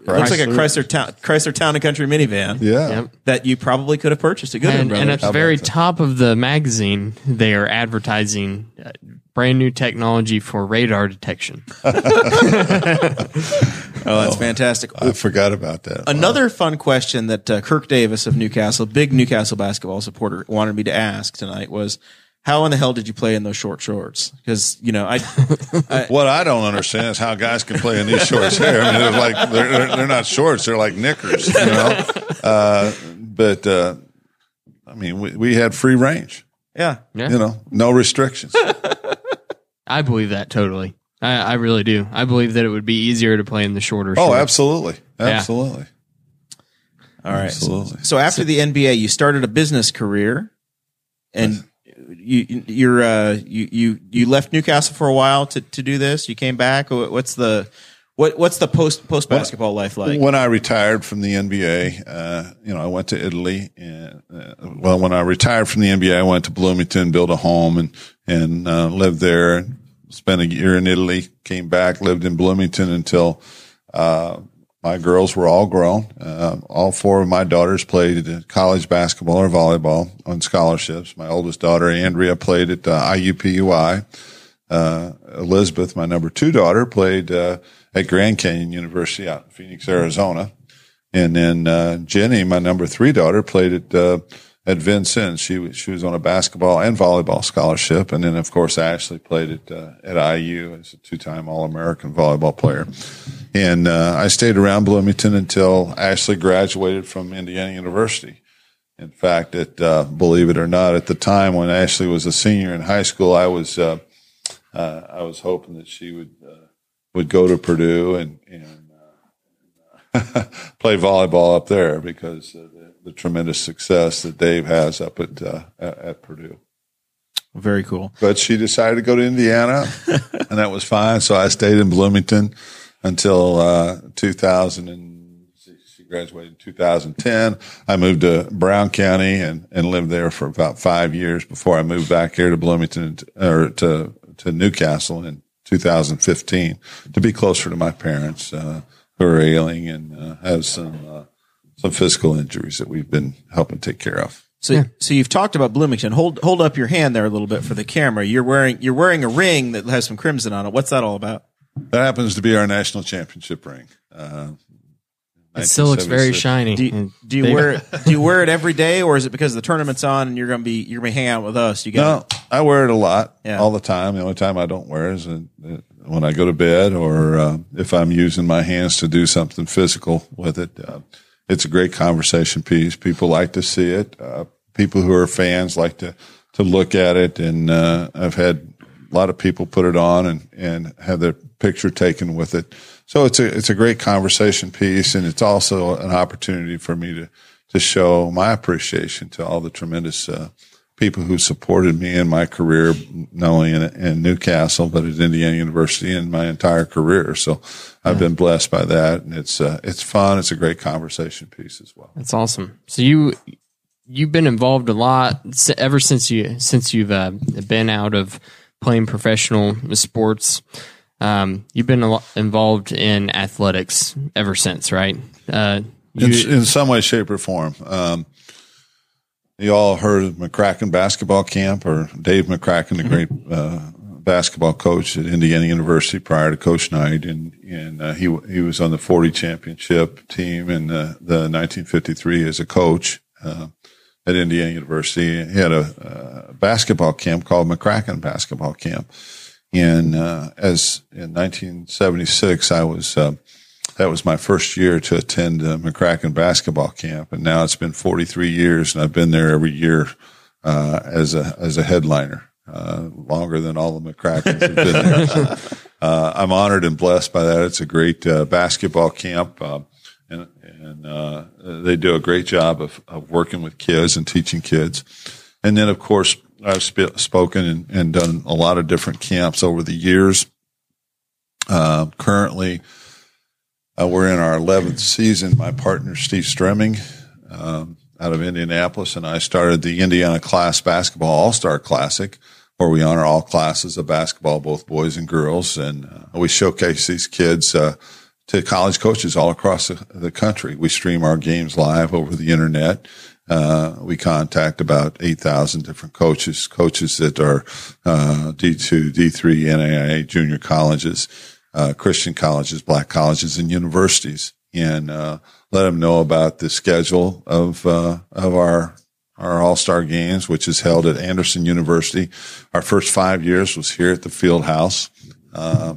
Looks like a Chrysler town, Chrysler Town and Country minivan. yeah. Yep. that you probably could have purchased at Goodman And, Brothers. and at the very top of the magazine, they are advertising uh, brand new technology for radar detection. oh, that's fantastic. I forgot about that. Another fun question that uh, Kirk Davis of New Castle, big New Castle basketball supporter, wanted me to ask tonight was, how in the hell did you play in those short shorts? Because you know, I what I don't understand is how guys can play in these shorts here. I mean, they're like they're, they're, they're not shorts; they're like knickers, you know. Uh, but uh, I mean, we, we had free range, yeah, Yeah. you know, no restrictions. I believe that totally. I, I really do. I believe that it would be easier to play in the shorter. Oh, shorts. absolutely, absolutely. all right. Absolutely. So after the NBA, you started a business career, and you you're uh, you you you left New Castle for a while to, to do this. You came back. What's the what what's the post post basketball life like? When I retired from the NBA, uh, you know, I went to Italy. And, uh, well, when I retired from the NBA, I went to Bloomington, built a home, and and uh, lived there. Spent a year in Italy. Came back, lived in Bloomington until uh, my girls were all grown. Uh, all four of my daughters played college basketball or volleyball on scholarships. My oldest daughter, Andrea, played at uh, IUPUI. Uh, Elizabeth, my number two daughter, played uh, at Grand Canyon University out in Phoenix, Arizona. And then uh, Jenny, my number three daughter, played at uh, at Vincennes. She was she was on a basketball and volleyball scholarship. And then of course Ashley played at uh, at IU as a two time All American volleyball player. And uh, I stayed around Bloomington until Ashley graduated from Indiana University. In fact, at uh, believe it or not, at the time when Ashley was a senior in high school, I was uh, uh, I was hoping that she would uh, would go to Purdue and and play volleyball up there because the, tremendous success that Dave has up at uh, at, at Purdue. Very cool. But she decided to go to Indiana, and that was fine. So I stayed in Bloomington until uh, 2000 and she graduated in 2010. I moved to Brown County and, and lived there for about five years before I moved back here to Bloomington or to to New Castle in 2015 to be closer to my parents uh, who are ailing and uh, have some uh, some physical injuries that we've been helping take care of. So, so you've talked about Bloomington. Hold hold up your hand there a little bit for the camera. You're wearing you're wearing a ring that has some crimson on it. What's that all about? That happens to be our national championship ring. Uh, It still looks very shiny. Do you, do you wear it? Do you wear it every day, or is it because the tournament's on and you're gonna be you're gonna be hanging out with us? You No, got I wear it a lot, Yeah. all the time. The only time I don't wear it is uh, when I go to bed or uh, if I'm using my hands to do something physical with it. Uh, it's a great conversation piece. People like to see it. Uh, people who are fans like to to look at it, and uh, I've had a lot of people put it on and and have their picture taken with it. So it's a it's a great conversation piece, and it's also an opportunity for me to to show my appreciation to all the tremendous uh, people who supported me in my career, not only in, in New Castle but at Indiana University and my entire career. So I've been blessed by that, and it's uh, it's fun. It's a great conversation piece as well. That's awesome. So you you've been involved a lot ever since you since you've uh, been out of playing professional sports. Um, you've been a lot involved in athletics ever since, right? Uh, you, in, in some way, shape, or form. Um, you all heard of McCracken basketball camp or Dave McCracken, the great uh, basketball coach at Indiana University prior to Coach Knight, and and uh, he he was on the 40 championship team in the, the 1953 as a coach uh, at Indiana University. He had a, a basketball camp called McCracken Basketball Camp, and uh, as in 1976, I was. Uh, that was my first year to attend uh, McCracken basketball camp, and now it's been 43 years, and I've been there every year uh, as a as a headliner, uh, longer than all the McCrackens have been there. So, uh, I'm honored and blessed by that. It's a great uh, basketball camp, uh, and and uh, they do a great job of, of working with kids and teaching kids. And then, of course, I've sp- spoken and, and, done a lot of different camps over the years. currently, we're in our 11th season. My partner, Steve Stremming, um, out of Indianapolis, and I started the Indiana Class Basketball All Star Classic, where we honor all classes of basketball, both boys and girls, and uh, we showcase these kids uh, to college coaches all across the, the, country. We stream our games live over the internet. Uh, we contact about 8,000 different coaches, coaches that are D2, D3, NAIA junior colleges, uh, Christian colleges, black colleges, and universities, and uh, let them know about the schedule of uh, of our our All Star Games, which is held at Anderson University. Our first five years was here at the Field House, uh,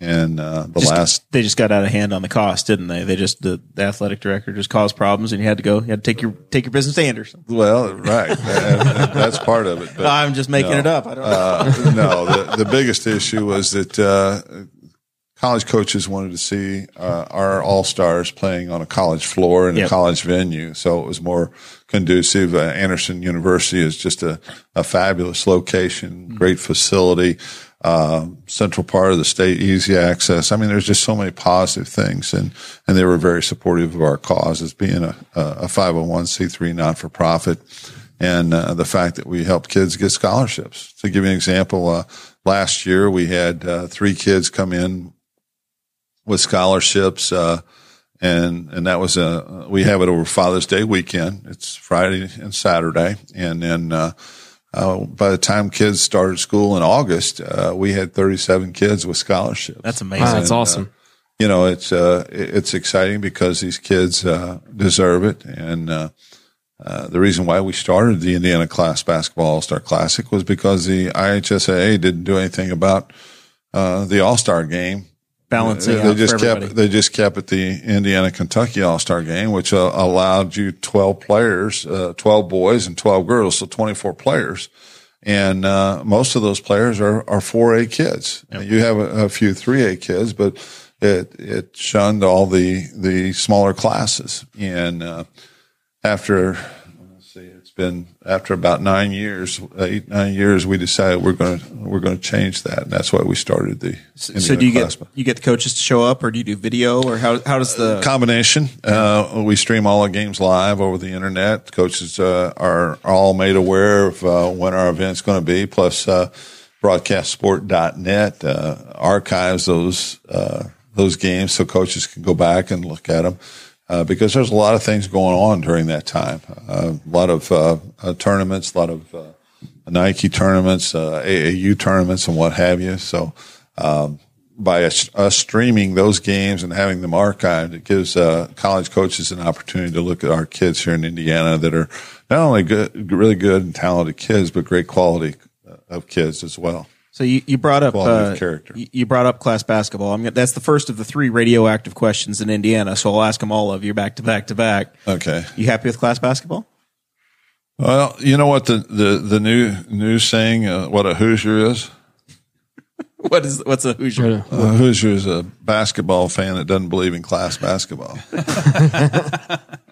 and uh, the just, last they just got out of hand on the cost, didn't they? They just the, the, athletic director just caused problems, and you had to go. You had to take your take your business to Anderson. Well, right, that's part of it. But, I'm just making no, it up. I don't know. Uh, no, the, the biggest issue was that uh, college coaches wanted to see uh, our all stars playing on a college floor in yep. a college venue, so it was more conducive. Uh, Anderson University is just a, a fabulous location, mm-hmm. great facility, uh, central part of the state, easy access. I mean, there's just so many positive things, and and they were very supportive of our cause as being a a 501c3 not for profit. And uh, the fact that we helped kids get scholarships. To give you an example, uh, last year we had uh, three kids come in with scholarships. Uh, and, and that was a, we have it over Father's Day weekend. It's Friday and Saturday. And then, uh, uh, by the time kids started school in August, uh, we had 37 kids with scholarships. That's amazing. Wow, that's awesome. Uh, you know, it's, uh, it's exciting because these kids, deserve it. And, the reason why we started the Indiana Class Basketball All Star Classic was because the IHSAA didn't do anything about the All Star game balancing. They just kept they just kept at the Indiana Kentucky All Star game, which uh, allowed you twelve players, uh, twelve boys and twelve girls, so twenty four players. And uh, most of those players are are four A kids. Yep. You have a, a few three A kids, but it it shunned all the the smaller classes. And uh, after been after about nine years, eight nine years, we decided we're going to we're going to change that, and that's why we started the. So, so do you get you get the coaches to show up, or do you do video, or how how does the uh, combination? Uh, we stream all our games live over the internet. Coaches uh, are all made aware of uh, when our event's going to be. Plus, uh, broadcastsport.net uh, archives those those games so coaches can go back and look at them uh, because there's a lot of things going on during that time. Uh, a lot of uh, uh tournaments, a lot of uh, Nike tournaments, uh, AAU tournaments, and what have you. So, um, by us, us, streaming those games and having them archived, it gives college coaches an opportunity to look at our kids here in Indiana that are not only good, really good and talented kids, but great quality of kids as well. So you, you brought up uh, character. You brought up class basketball. I'm gonna, that's the first of the three radioactive questions in Indiana. So I'll ask them all of you back to back to back. Okay. You happy with class basketball? Well, you know what the the, the new new saying uh, what a Hoosier is. what is what's a Hoosier? A Hoosier is a basketball fan that doesn't believe in class basketball.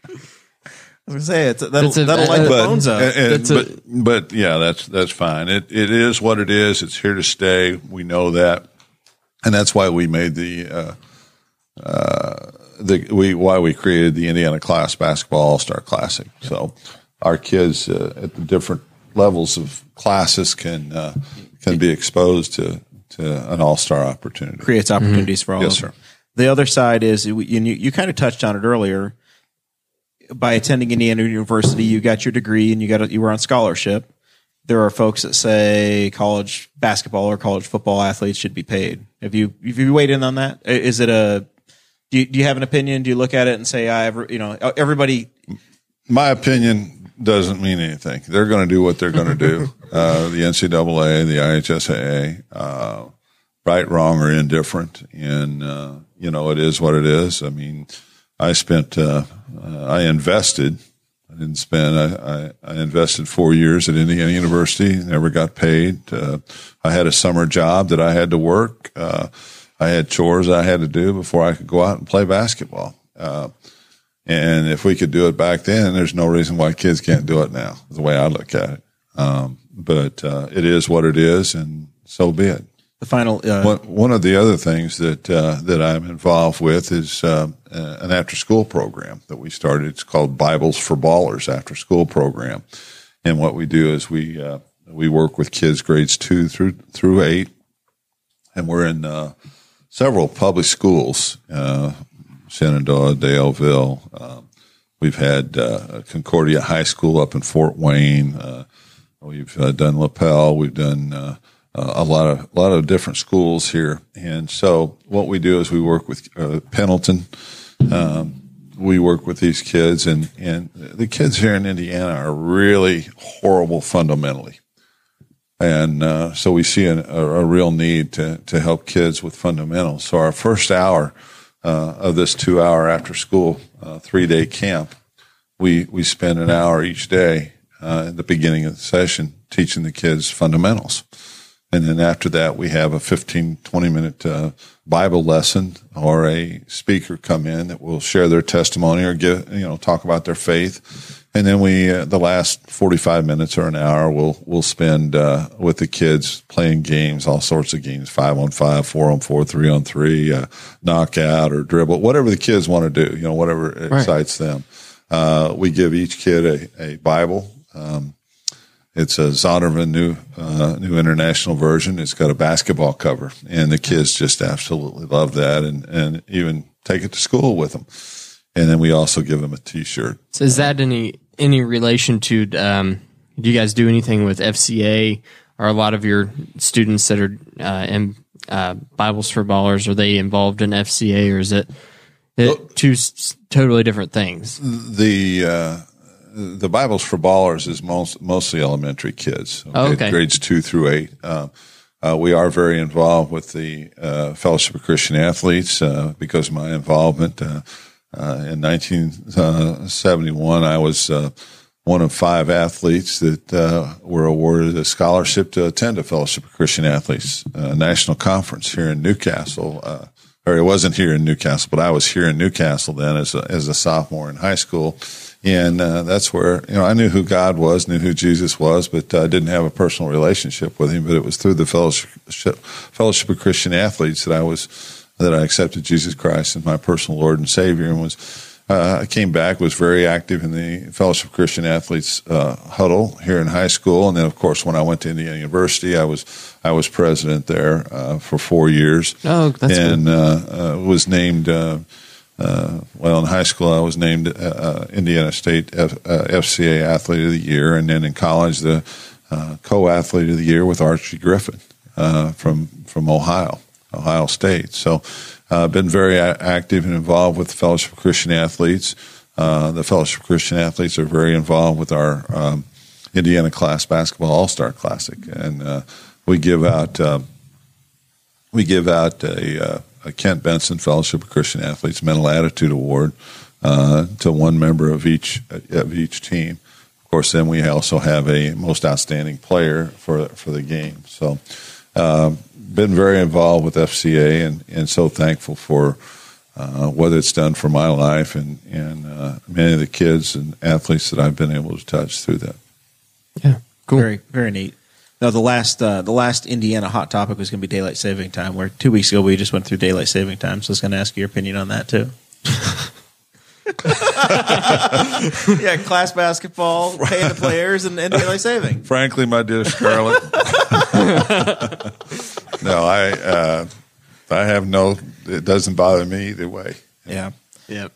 I was gonna say it's that'll, a, that'll light the phones up. And, and, but, a, but yeah, that's that's fine. It it is what it is. It's here to stay. We know that, and that's why we made the uh, uh, the we why we created the Indiana Class Basketball All Star Classic. So our kids uh, at the different levels of classes can uh, can be exposed to to an all star opportunity. Creates opportunities mm-hmm. for all. Yes, sir. The other side is you, you, you kind of touched on it earlier by attending Indiana University, you got your degree and you got a, you were on scholarship. there are folks that say college basketball or college football athletes should be paid. Have you have you weighed in on that? Is it a do you, do you have an opinion? Do you look at it and say, I ever, you know, everybody? my opinion doesn't mean anything. They're going to do what they're going to do. Uh, the NCAA, the IHSAA, uh, right, wrong, or indifferent, and uh, you know it is what it is. I mean, I spent, uh, uh, I invested. I didn't spend. I, I, I invested four years at Indiana University. Never got paid. Uh, I had a summer job that I had to work. Uh, I had chores I had to do before I could go out and play basketball. Uh, and if we could do it back then, there's no reason why kids can't do it now. The way I look at it. Um, but uh, it is what it is, and so be it. The final. Uh, One, one of the other things that uh, that I'm involved with is uh, uh, an after school program that we started. It's called Bibles for Ballers after school program, and what we do is we uh, we work with kids grades two through through eight, and we're in uh, several public schools, Shenandoah, Daleville. Um, we've had Concordia High School up in Fort Wayne. We've uh, done Lapel. We've done uh, a lot of a lot of different schools here. And so what we do is we work with uh, Pendleton. Um, we work with these kids, and and the kids here in Indiana are really horrible fundamentally. And uh, so we see an, a, a real need to, to help kids with fundamentals. So our first hour uh, of this two hour after school uh, three day camp, we, we spend an hour each day uh, at the beginning of the session teaching the kids fundamentals. And then after that, we have a 15, 20 minute uh, Bible lesson or a speaker come in that will share their testimony or give, you know, talk about their faith. And then we, uh, the last 45 minutes or an hour, we'll, we'll spend, uh, with the kids playing games, all sorts of games, five on five, four on four, three on three, uh, knockout or dribble, whatever the kids want to do, you know, whatever excites them. Uh, we give each kid a, a Bible. Um, it's a Zondervan new uh, new international version. It's got a basketball cover, and the kids just absolutely love that, and and even take it to school with them. And then we also give them a T-shirt. So is that any any relation to? Um, do you guys do anything with FCA? Are a lot of your students that are uh, in uh, Bibles for Ballers are they involved in FCA, or is it, it two s- totally different things? The uh, the Bibles for Ballers is most, mostly elementary kids, Oh, okay. grades two through eight. Uh, uh, we are very involved with the uh, Fellowship of Christian Athletes uh, because of my involvement. Uh, uh, in 1971, I was uh, one of five athletes that uh, were awarded a scholarship to attend a Fellowship of Christian Athletes uh, national conference here in New Castle. Uh, or it wasn't here in New Castle, but I was here in New Castle then as a, as a sophomore in high school. And uh, that's where, you know, I knew who God was, knew who Jesus was, but I didn't have a personal relationship with him. But it was through the Fellowship, Fellowship of Christian Athletes that I was, that I accepted Jesus Christ as my personal Lord and Savior and was, uh, I came back, was very active in the Fellowship of Christian Athletes uh, huddle here in high school, and then of course when I went to Indiana University, I was I was president there uh, for four years. Oh, that's and uh, uh, was named. Uh, well, in high school, I was named uh, uh, Indiana State F, uh, FCA Athlete of the Year, and then in college, the uh, co-athlete of the year with Archie Griffin uh, from from Ohio, Ohio State. So, uh, been very a- active and involved with the Fellowship of Christian Athletes. The Fellowship of Christian Athletes are very involved with our um, Indiana Class Basketball All Star Classic, and we give out. We give out a Kent Benson Fellowship of Christian Athletes Mental Attitude Award uh, to one member of each of each team. Of course, then we also have a most outstanding player for for the game. So, uh, been very involved with FCA and and so thankful for. Uh, what it's done for my life and and uh, many of the kids and athletes that I've been able to touch through that. Yeah, cool. Very very neat. No, the last uh, the last Indiana hot topic was going to be daylight saving time. Where two weeks ago we just went through daylight saving time, so I was going to ask your opinion on that too. yeah, class basketball, paying the players, and, and daylight saving. Frankly, my dear Scarlett, no, I uh, I have no. It doesn't bother me either way. Yeah. Yep.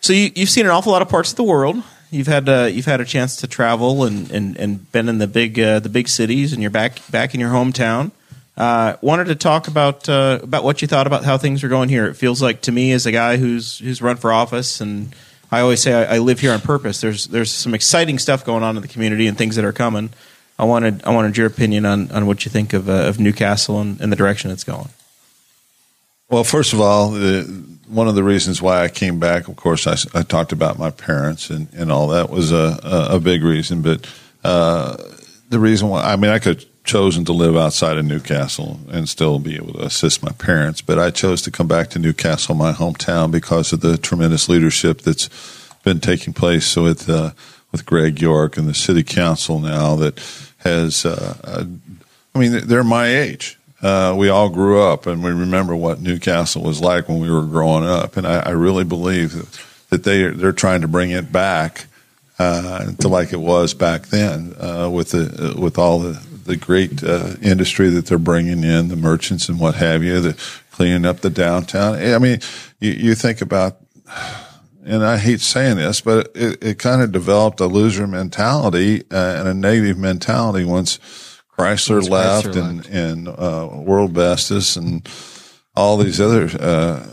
So you, you've seen an awful lot of parts of the world. You've had uh, you've had a chance to travel and, and, and been in the big uh, the big cities, and you're back back in your hometown. Uh, wanted to talk about uh, about what you thought about how things are going here. It feels like to me, as a guy who's who's run for office, and I always say I, I live here on purpose. There's there's some exciting stuff going on in the community and things that are coming. I wanted I wanted your opinion on, on what you think of uh, of New Castle and, and the direction it's going. Well, first of all, the, one of the reasons why I came back, of course, I, I talked about my parents and, and all that was a, a, a big reason. But uh, the reason why, I mean, I could chosen to live outside of New Castle and still be able to assist my parents, but I chose to come back to New Castle, my hometown, because of the tremendous leadership that's been taking place with uh, with Greg York and the city council now that has. Uh, uh I mean, they're my age uh, we all grew up and we remember what New Castle was like when we were growing up. And I, I really believe that, they they're trying to bring it back uh, to like it was back then uh, with the with all the the great uh, industry that they're bringing in, the merchants and what have you, the cleaning up the downtown. I mean, you, you think about. And I hate saying this, but it, it kind of developed a loser mentality uh, and a negative mentality once Chrysler left, Chrysler and, left. and uh, World Vestas and all these other uh,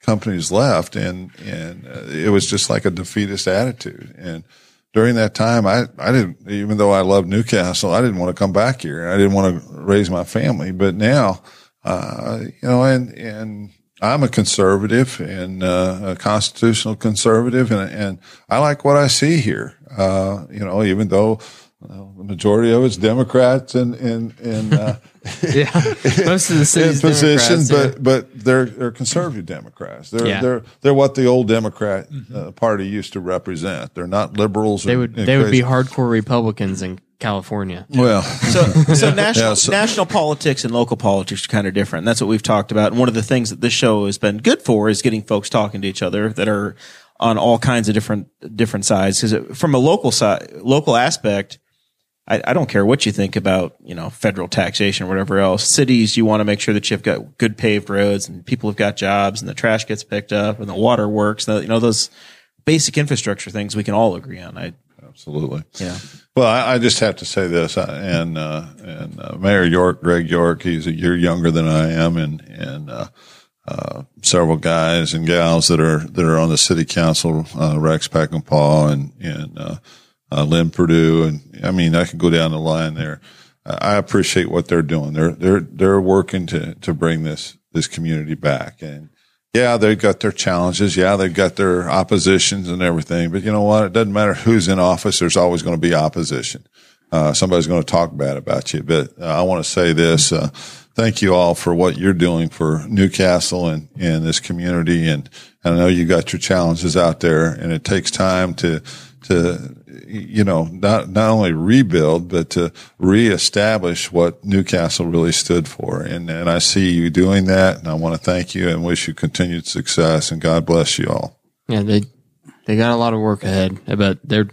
companies left, and and uh, it was just like a defeatist attitude. And during that time, I I didn't even though I loved New Castle, I didn't want to come back here. I didn't want to raise my family. But now, uh, you know, and and I'm a conservative and uh, a constitutional conservative, and and I like what I see here. Uh, you know, even though well, the majority of it's Democrats and in, in, in uh, yeah, most of the cities position, yeah. but but they're they're conservative Democrats. They're yeah. they're they're what the old Democrat mm-hmm. uh, Party used to represent. They're not liberals. They would they would be hardcore Republicans in California. Well, so so national yeah, so, national politics and local politics are kind of different. That's what we've talked about. And one of the things that this show has been good for is getting folks talking to each other that are on all kinds of different different sides. Because from a local side, local aspect I, I, don't care what you think about, you know, federal taxation or whatever else. Cities, you want to make sure that you've got good paved roads and people have got jobs and the trash gets picked up and the water works. you know, those basic infrastructure things we can all agree on. I, Absolutely. Yeah. Well, I, I just have to say this, and uh, and uh, Mayor York, Greg York, he's a year younger than I am, and and uh, uh, several guys and gals that are that are on the city council, uh, Rex Peckinpah and Paul and uh, uh, Lynn Purdue, and I mean, I can go down the line there. I appreciate what they're doing. They're they're they're working to to bring this this community back. And yeah, they've got their challenges. Yeah, they've got their oppositions and everything. But you know what? It doesn't matter who's in office. There's always going to be opposition. Uh, somebody's going to talk bad about you. But uh, I want to say this. Uh, thank you all for what you're doing for New Castle and, and this community. And I know you got your challenges out there and it takes time to, to you know, not, not only rebuild, but to reestablish what New Castle really stood for. And, and I see you doing that. And I want to thank you and wish you continued success and God bless you all. Yeah. They, they got a lot of work ahead, but they're,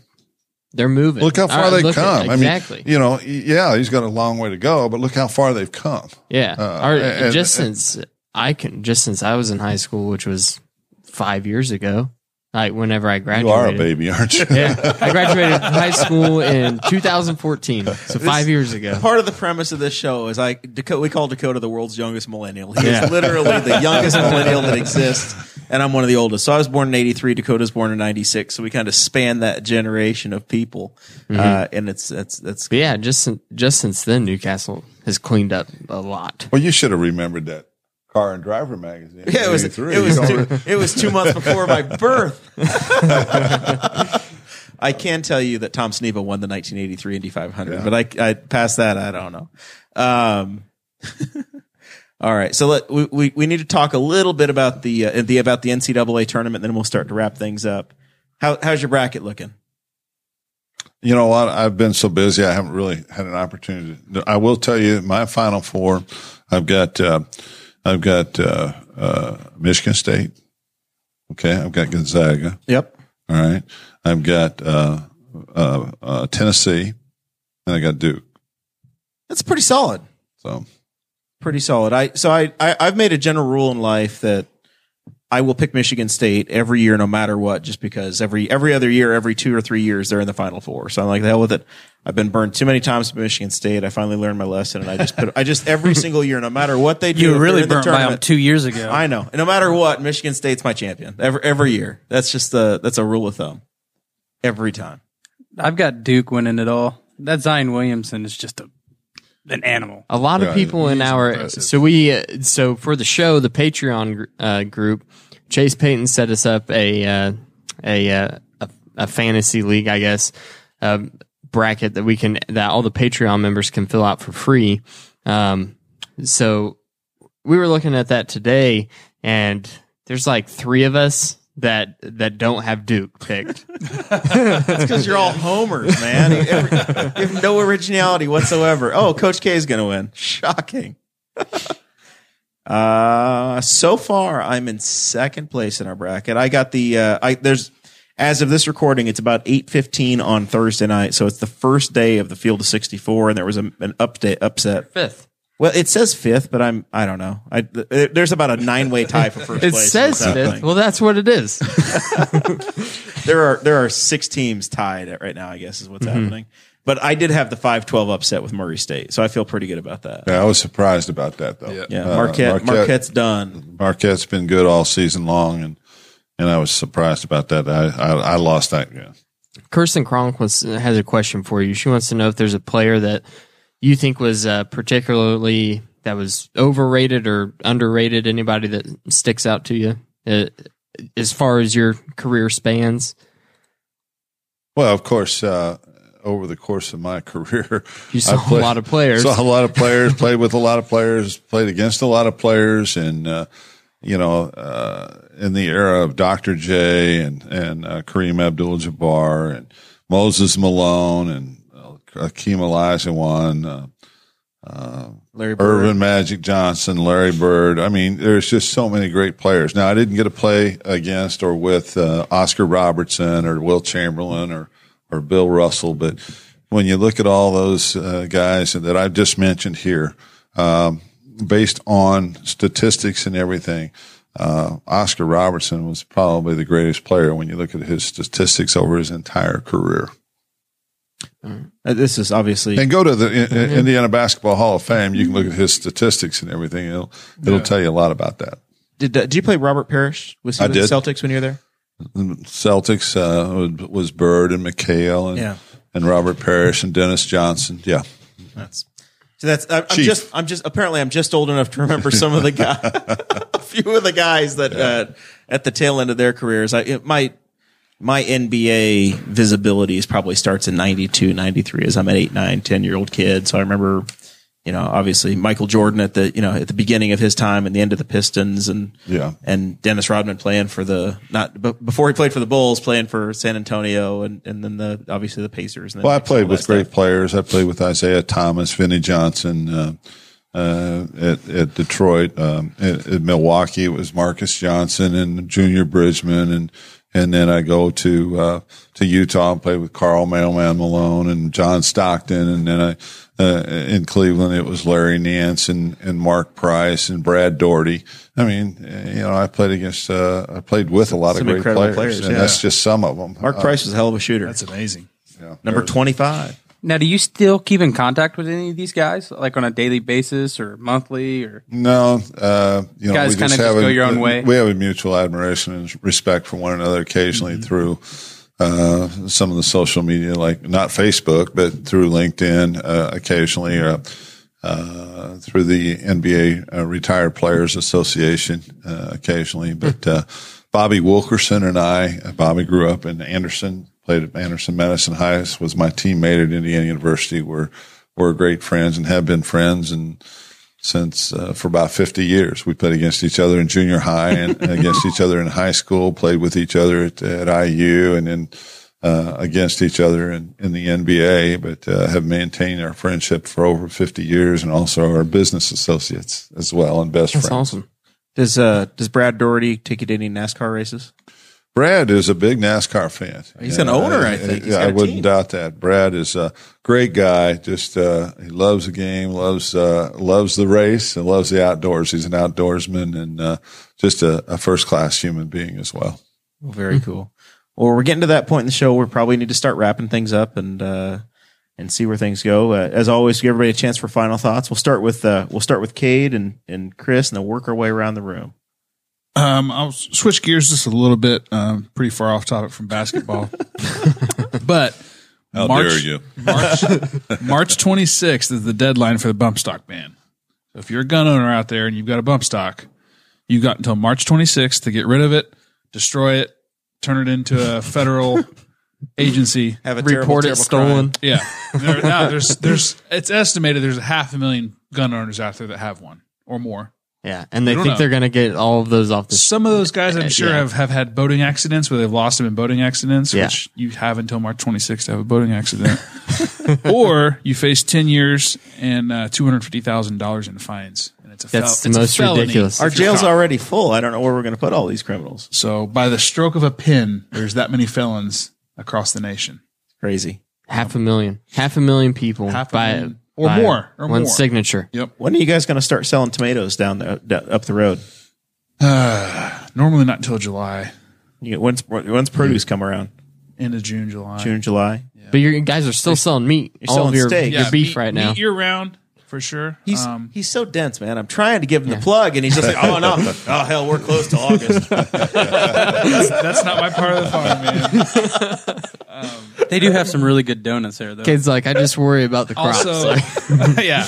they're moving. Look how far they've come. At, exactly. I mean, you know, yeah, he's got a long way to go, but look how far they've come. Yeah. Uh, Our, and, just and, since I can, just since I was in high school, which was five years ago, like whenever I graduated. You are a baby, aren't you? yeah, I graduated high school in 2014, so this, five years ago. Part of the premise of this show is I we call Dakota the world's youngest millennial. He yeah. is literally the youngest millennial that exists, and I'm one of the oldest. So I was born in '83. Dakota's born in '96. So we kind of span that generation of people, mm-hmm. uh, and it's that's that's yeah. Just just since then, New Castle has cleaned up a lot. Well, you should have remembered that Car and Driver magazine. Yeah, it was it was two, it was two months before my birth. I can tell you that Tom Sneva won the 1983 Indy 500, yeah. but I I past that I don't know. Um, all right, so let we, we, we need to talk a little bit about the uh, the about the NCAA tournament, then we'll start to wrap things up. How how's your bracket looking? You know what? I've been so busy, I haven't really had an opportunity. To, I will tell you, my Final Four, I've got. Uh, I've got uh, uh, Michigan State. Okay, I've got Gonzaga. Yep. All right. I've got uh, uh, uh, Tennessee, and I got Duke. That's pretty solid. So pretty solid. I so I, I I've made a general rule in life that I will pick Michigan State every year, no matter what, just because every every other year, every two or three years, they're in the Final Four. So I'm like the hell with it. I've been burned too many times by Michigan State. I finally learned my lesson, and I just put I just every single year, no matter what they do, You if were they're really burned the by them two years ago. I know. And no matter what, Michigan State's my champion every every year. That's just the that's a rule of thumb. Every time. I've got Duke winning it all. That Zion Williamson is just a an animal. A lot of Yeah, people in our impressive. so we uh, so for the show the Patreon gr- uh, group, Chase Payton set us up a uh, a, uh, a a fantasy league, I guess, um, bracket that we can that all the Patreon members can fill out for free. Um, so we were looking at that today, and there's like three of us that that don't have Duke picked. That's because you're all homers, man. You, every- you have no originality whatsoever. Oh, Coach K is going to win. Shocking. uh, so far, I'm in second place in our bracket. I got the uh, I there's as of this recording, it's about eight fifteen on Thursday night, so it's the first day of the Field of 64, and there was a, an update upset. Fifth. Well, it says fifth, but I'm I don't know. I th- there's about a nine way tie for first It place. says What's fifth. happening? Well, that's what it is. there are there are six teams tied at right now. I guess is what's Mm-hmm. happening. But I did have the five twelve upset with Murray State, so I feel pretty good about that. Yeah, I was surprised about that though. Yeah, Uh, Marquette, Marquette's done. Marquette's been good all season long, and and I was surprised about that. I I, I lost that game. Kirsten Kronk wants, has a question for you. She wants to know if there's a player that you think was uh, particularly that was overrated or underrated. Anybody that sticks out to you uh, as far as your career spans? Well, of course, uh, over the course of my career, You saw I a lot of players. Saw a lot of players, played with a lot of players, played against a lot of players, and uh, you know, uh, in the era of Dr. J and and uh, Kareem Abdul-Jabbar and Moses Malone and uh, Akeem Olajuwon, uh, Larry Bird. Earvin Magic Johnson, Larry Bird. I mean, there's just so many great players. Now, I didn't get to play against or with uh, Oscar Robertson or Wilt Chamberlain or or Bill Russell, but when you look at all those uh, guys that I've just mentioned here, um, based on statistics and everything, uh, Oscar Robertson was probably the greatest player when you look at his statistics over his entire career. Uh, This is obviously And go to the I- Indiana Basketball Hall of Fame. You can look at his statistics and everything. It'll it'll tell you a lot about that. did. Uh, did you play Robert Parish? Was he I with the. Celtics when you were there? Celtics uh, was Bird and McHale and Yeah. and Robert Parish and Dennis Johnson. Yeah, That's so. That's I- I'm Chief. just. I'm just. Apparently, I'm just old enough to remember some of the guys. a few of the guys that uh, at the tail end of their careers. I it, my my NBA visibility is probably starts in 92, 93 as I'm an eight, nine, 10 year old kid. So I remember, you know, obviously Michael Jordan at the, you know, at the beginning of his time and the end of the Pistons and, Yeah. and Dennis Rodman playing for the, not, but before he played for the Bulls, playing for San Antonio and, and then the, obviously the Pacers. Well, I played with stuff. great players. I played with Isiah Thomas, Vinnie Johnson, uh, uh, at, at Detroit, um, at, at Milwaukee. It was Marques Johnson and Junior Bridgeman. And, and then I go to, uh, to Utah and play with Karl Mailman Malone and John Stockton. And then I, uh, in Cleveland, it was Larry Nance and, and Mark Price and Brad Daugherty. I mean, uh, you know, I played against, uh, I played with a lot Some of great players, players, and yeah. that's just some of them. Mark Price was a hell of a shooter. That's amazing. Number 25. Now, do you still keep in contact with any of these guys, like on a daily basis or monthly? Or No, uh, you know, Guys we kinda just just have go a, your own way? We have a mutual admiration and respect for one another occasionally Mm-hmm. through uh, some of the social media, like not Facebook, but through LinkedIn, uh, occasionally, or uh, through the NBA uh, Retired Players Association, uh, occasionally. But uh, Bobby Wilkerson and I, Bobby grew up in Anderson, played at Anderson Madison High, was my teammate at Indiana University. We're we're great friends and have been friends and since uh, for about 50 years. We played against each other in junior high and against each other in high school, played with each other at, at IU and then uh, against each other in, in the NBA, but uh, have maintained our friendship for over 50 years and also our business associates as well and best That's friends. awesome. Does, uh, does Brad Daugherty take you to any NASCAR races? Brad is a big NASCAR fan. He's an owner, I think. He's Yeah, got wouldn't team. doubt that. Brad is a great guy. Just uh, he loves the game, loves uh, loves the race, and loves the outdoors. He's an outdoorsman and uh, just a, a first class human being as well. Well, very cool. Well, we're getting to that point in the show where we probably need to start wrapping things up and uh, and see where things go. Uh, as always, give everybody a chance for final thoughts. We'll start with uh, we'll start with Kade and and Chris, and then work our way around the room. Um, I'll switch gears just a little bit. Um, pretty far off topic from basketball, but How March, dare you? March March 26th is the deadline for the bump stock ban. So if you're a gun owner out there and you've got a bump stock, you've got until March 26th to get rid of it, destroy it, turn it into a federal agency. Have a terrible, Report it terrible stolen. crime. Yeah, there, now there's there's it's estimated there's a half a million gun owners out there that have one or more. Yeah, and they think know. they're going to get all of those off the. Some of those guys, I'm sure, Yeah. have, have had boating accidents where they've lost them in boating accidents, Yeah. which you have until March 26th to have a boating accident. or you face 10 years and uh, $250,000 in fines. And it's a fel- That's the it's most felony ridiculous. Our if you're jail's caught. already full. I don't know where we're going to put all these criminals. So by the stroke of a pin, there's that many felons across the nation. Crazy. half a million, half a million people Half a by million. Or by more, or one more. signature. Yep. When are you guys going to start selling tomatoes down the down, up the road? Uh, Normally not until July, You when's when's produce come around? end of June, July. June, July. But you guys are still selling meat. You're all selling of your, steak. your Yeah, beef meat- right now. Meat year round for sure. He's um, he's so dense, man. I'm trying to give him the plug, and he's just like, oh no, oh hell, we're close to August. that's not my part of the farm, man. They do have some really good donuts there, though. Kids like I just worry about the crops. Also, Like, yeah.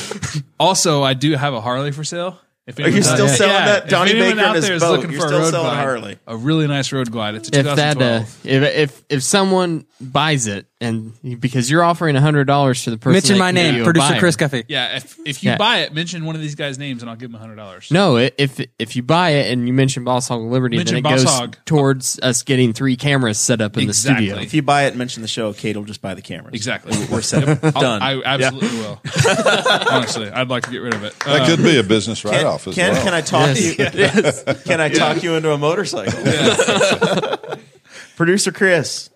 Also, I do have a Harley for sale. If Are you anyone's still out- selling yeah, that? if Donnie anyone Baker out and his there is boat. looking You're for a still road selling glide, Harley. A really nice road glide. It's a if that uh, 2012. if if if someone buys it and because you're offering hundred dollars to the person, Mention that my name, producer. Chris Guffey. yeah, if if you yeah. buy it, mention one of these guys' names and I'll give them hundred dollars. No, if if you buy it and you mention Boss Hog Liberty, Mention then it Boss goes Hog. towards us getting three cameras set up in Exactly. the studio. If you buy it, and mention the show. Kate will just buy the cameras. Exactly. We're set. I'll- Done. I absolutely will. Honestly, I'd like to get rid of it. That Uh, could be a business write-off as Ken, well. can I talk Yes. you? Can I talk you into a motorcycle? Producer Chris.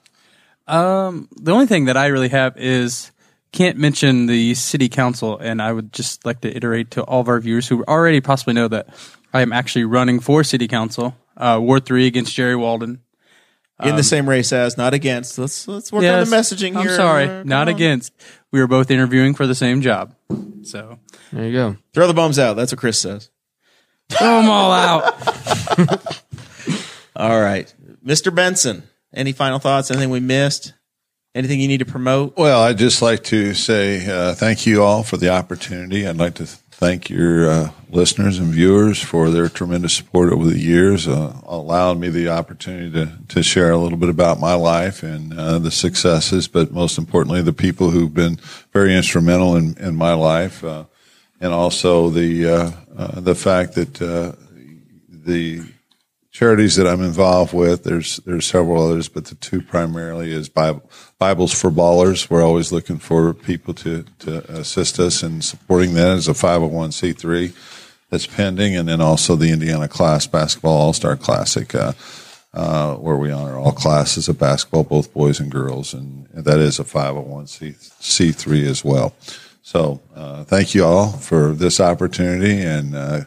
Um, the only thing that I really have is can't mention the city council, and I would just like to iterate to all of our viewers who already possibly know that I am actually running for city council, uh, Ward Three against Jerry Walden. in the same race as, not against. Let's let's work Yes, on the messaging I'm here. sorry, Uh, not on. against. We were both interviewing for the same job, so There you go. Throw the bums out. That's what Chris says. throw them all out. All right, Mr. Benson. Any final thoughts? Anything we missed? Anything you need to promote? Well, I'd just like to say uh, thank you all for the opportunity. I'd like to thank your uh, listeners and viewers for their tremendous support over the years, uh, allowing me the opportunity to, to share a little bit about my life and uh, the successes, but most importantly, the people who've been very instrumental in, in my life, uh, and also the uh, uh, the fact that the charities that I'm involved with. There's there's several others, but the two primarily is Bible, Bibles for Ballers. We're always looking for people to to assist us in supporting that as a 501c3 that's pending, and then also the Indiana Class Basketball All Star Classic. Uh, uh, where we honor all classes of basketball, both boys and girls, and, that is a 501c3 as well. So, uh, thank you all for this opportunity, and uh,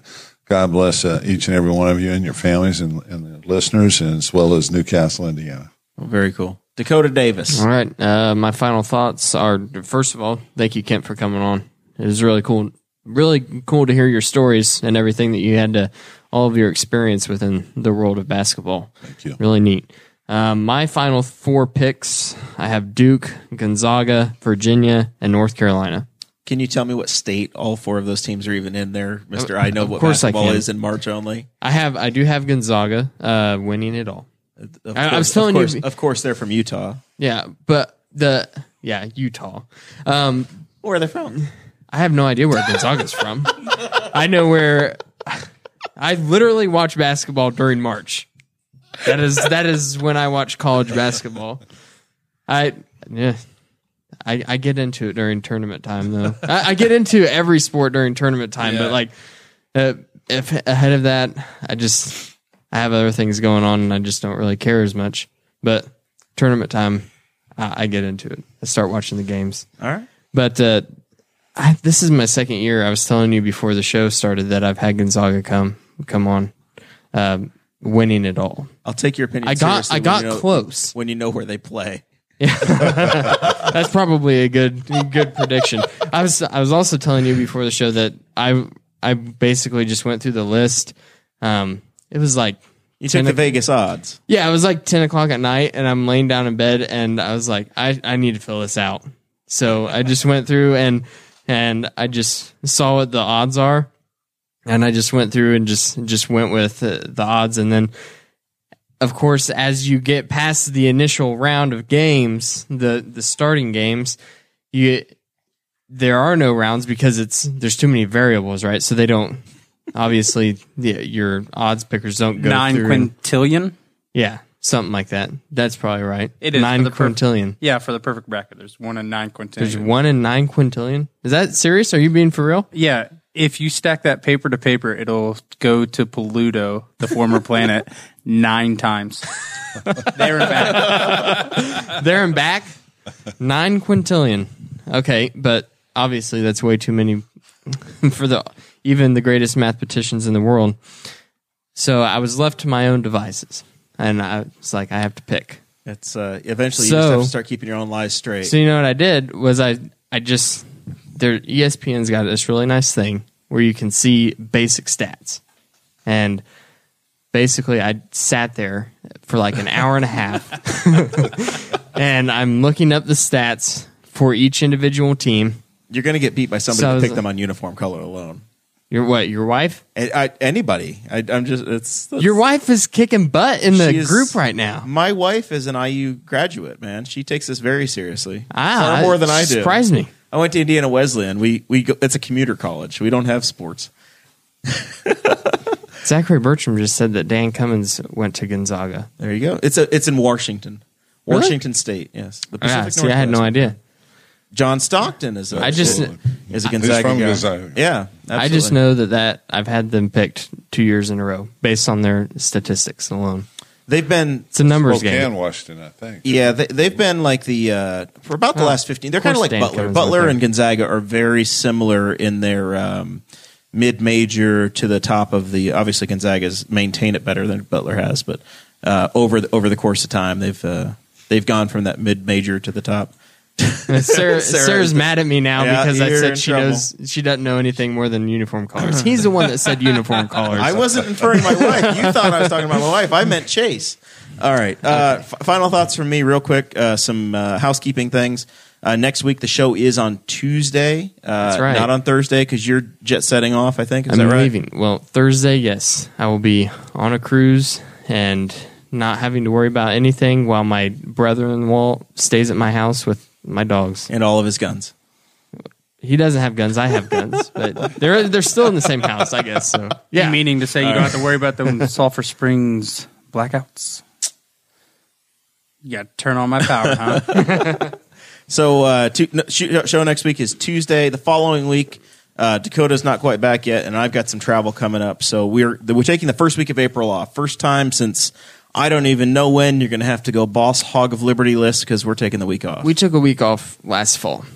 God bless uh, each and every one of you and your families and, and the listeners, and as well as New Castle, Indiana. Well, very cool. Dakota Davis. All right. Uh, my final thoughts are: first of all, thank you, Kent, for coming on. It was really cool, really cool to hear your stories and everything that you had to, all of your experience within the world of basketball. Thank you. Really neat. Um, my final four picks: I have Duke, Gonzaga, Virginia, and North Carolina. Can you tell me what state all four of those teams are even in there, Mister? I know Of what course I basketball is in March only. I have, I do have Gonzaga uh, winning it all. Of I- I course- was telling of you- Of course, they're from Utah. Yeah, but the yeah Utah. Um, Where are they from? I have no idea where Gonzaga's from. I know where. I literally watch basketball during March. That is that is when I watch college basketball. I yeah. I, I get into it during tournament time though. I, I get into every sport during tournament time, Yeah. but like uh, if ahead of that, I just I have other things going on, and I just don't really care as much. But tournament time, I, I get into it. I start watching the games. All right. But uh, I, this is my second year. I was telling you before the show started that I've had Gonzaga come come on, um, winning it all. I'll take your opinion. I got I when got you know- close. when you know where they play. Yeah, that's probably a good good prediction. I was I was also telling you before the show that I I basically just went through the list. Um, it was like You took the Vegas odds. yeah, it was like ten o'clock at night, and I'm laying down in bed, and I was like, I I need to fill this out. So I just went through and and I just saw what the odds are, and I just went through and just just went with uh, the odds, and then of course, as you get past the initial round of games, the the starting games, you there are no rounds because it's there's too many variables, right? So they don't obviously the, your odds pickers don't go Nine through quintillion. yeah, something like that. That's probably right. It is nine quintillion. for the perfect- quintillion. Yeah, for the perfect bracket, there's one in nine quintillion. There's one in nine quintillion. Is that serious? Are you being for real? Yeah, if you stack that paper to paper, it'll go to Pluto, the former planet, nine times. there and back. There and back, nine quintillion. Okay, but obviously that's way too many for the even the greatest mathematicians in the world. So I was left to my own devices, and I was like, I have to pick. It's uh, eventually you just have to start keeping your own lies straight. So you know what I did was I I just their E ESPN's got this really nice thing where you can see basic stats. And basically I sat there for like an hour and a half and I'm looking up the stats for each individual team. You're going to get beat by somebody So I to pick like- them on uniform color alone. Your what? Your wife? I, I, anybody. I, I'm just. It's that's- Your wife is kicking butt in the is- group right now. My wife is an IU graduate. Man, she takes this very seriously. Ah, Far more than I do. Surprised me. I went to Indiana Wesleyan. We we go, it's a commuter college. We don't have sports. Zachary Bertram just said that Dan Cummins went to Gonzaga. There you go. It's a it's in Washington, Really? Washington State. Yes, the Yeah, Pacific see, I had no idea. John Stockton is. A, I just- is a Gonzaga from guy. Gonzaga. Yeah, I just know that, that I've had them picked two years in a row based on their statistics alone. they've been. It's a numbers Spokane, game. Washington, I think. Yeah, they, they've been like the uh, for about the Oh, last fifteen. They're kind of like Dan Butler. Butler and Gonzaga are very similar in their um, mid major to the top of the. Obviously, Gonzaga's maintained it better than Butler has, but uh, over the, over the course of time, they've uh, they've gone from that mid major to the top. Sarah, Sarah- Sarah's mad at me now Yeah, because I said she trouble. knows she doesn't know anything more than uniform colors. He's the one that said uniform colors. I wasn't inferring my wife. You thought I was talking about my wife. I meant Chase. All right. Uh, f- final thoughts from me, real quick. Uh, some uh, housekeeping things. Uh, next week, the show is on Tuesday. Uh, That's right. Not on Thursday because you're jet setting off. I think is I'm that right? leaving. Well, Thursday, yes, I will be on a cruise and not having to worry about anything while my brother-in-law stays at my house with my dogs. And all of his guns. He doesn't have guns. I have guns, but they're they're still in the same house, I guess. So yeah, Meaning to say you don't have to worry about the Sulphur Springs blackouts. You got to turn on my power, huh? So uh, tu- no, sh- show next week is Tuesday. The following week, uh, Dakota's not quite back yet, and I've got some travel coming up. So we're we're taking the first week of April off. First time since I don't even know when you're going to have to go boss hog of liberty list because we're taking the week off. we took a week off last fall for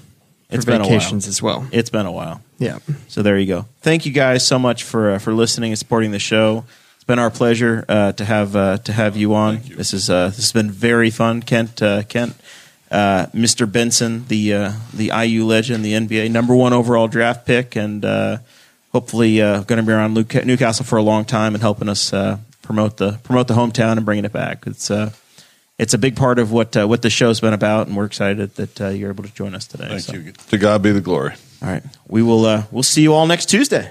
It's been a while. vacations as well. it's been a while. Yeah, So there you go. Thank you guys so much for uh, for listening and supporting the show. Been our pleasure uh, to have uh, to have you on. This is uh, this has been very fun, Kent. Uh, Kent, uh, Mr. Benson, the uh, the IU legend, the NBA number one overall draft pick, and uh, hopefully uh, going to be around Luke- New Castle for a long time and helping us uh, promote the promote the hometown and bringing it back. It's uh, it's a big part of what uh, what the show's been about, and we're excited that uh, you're able to join us today. Thank So- you. To God be the glory. All right, we will uh, we'll see you all next Tuesday.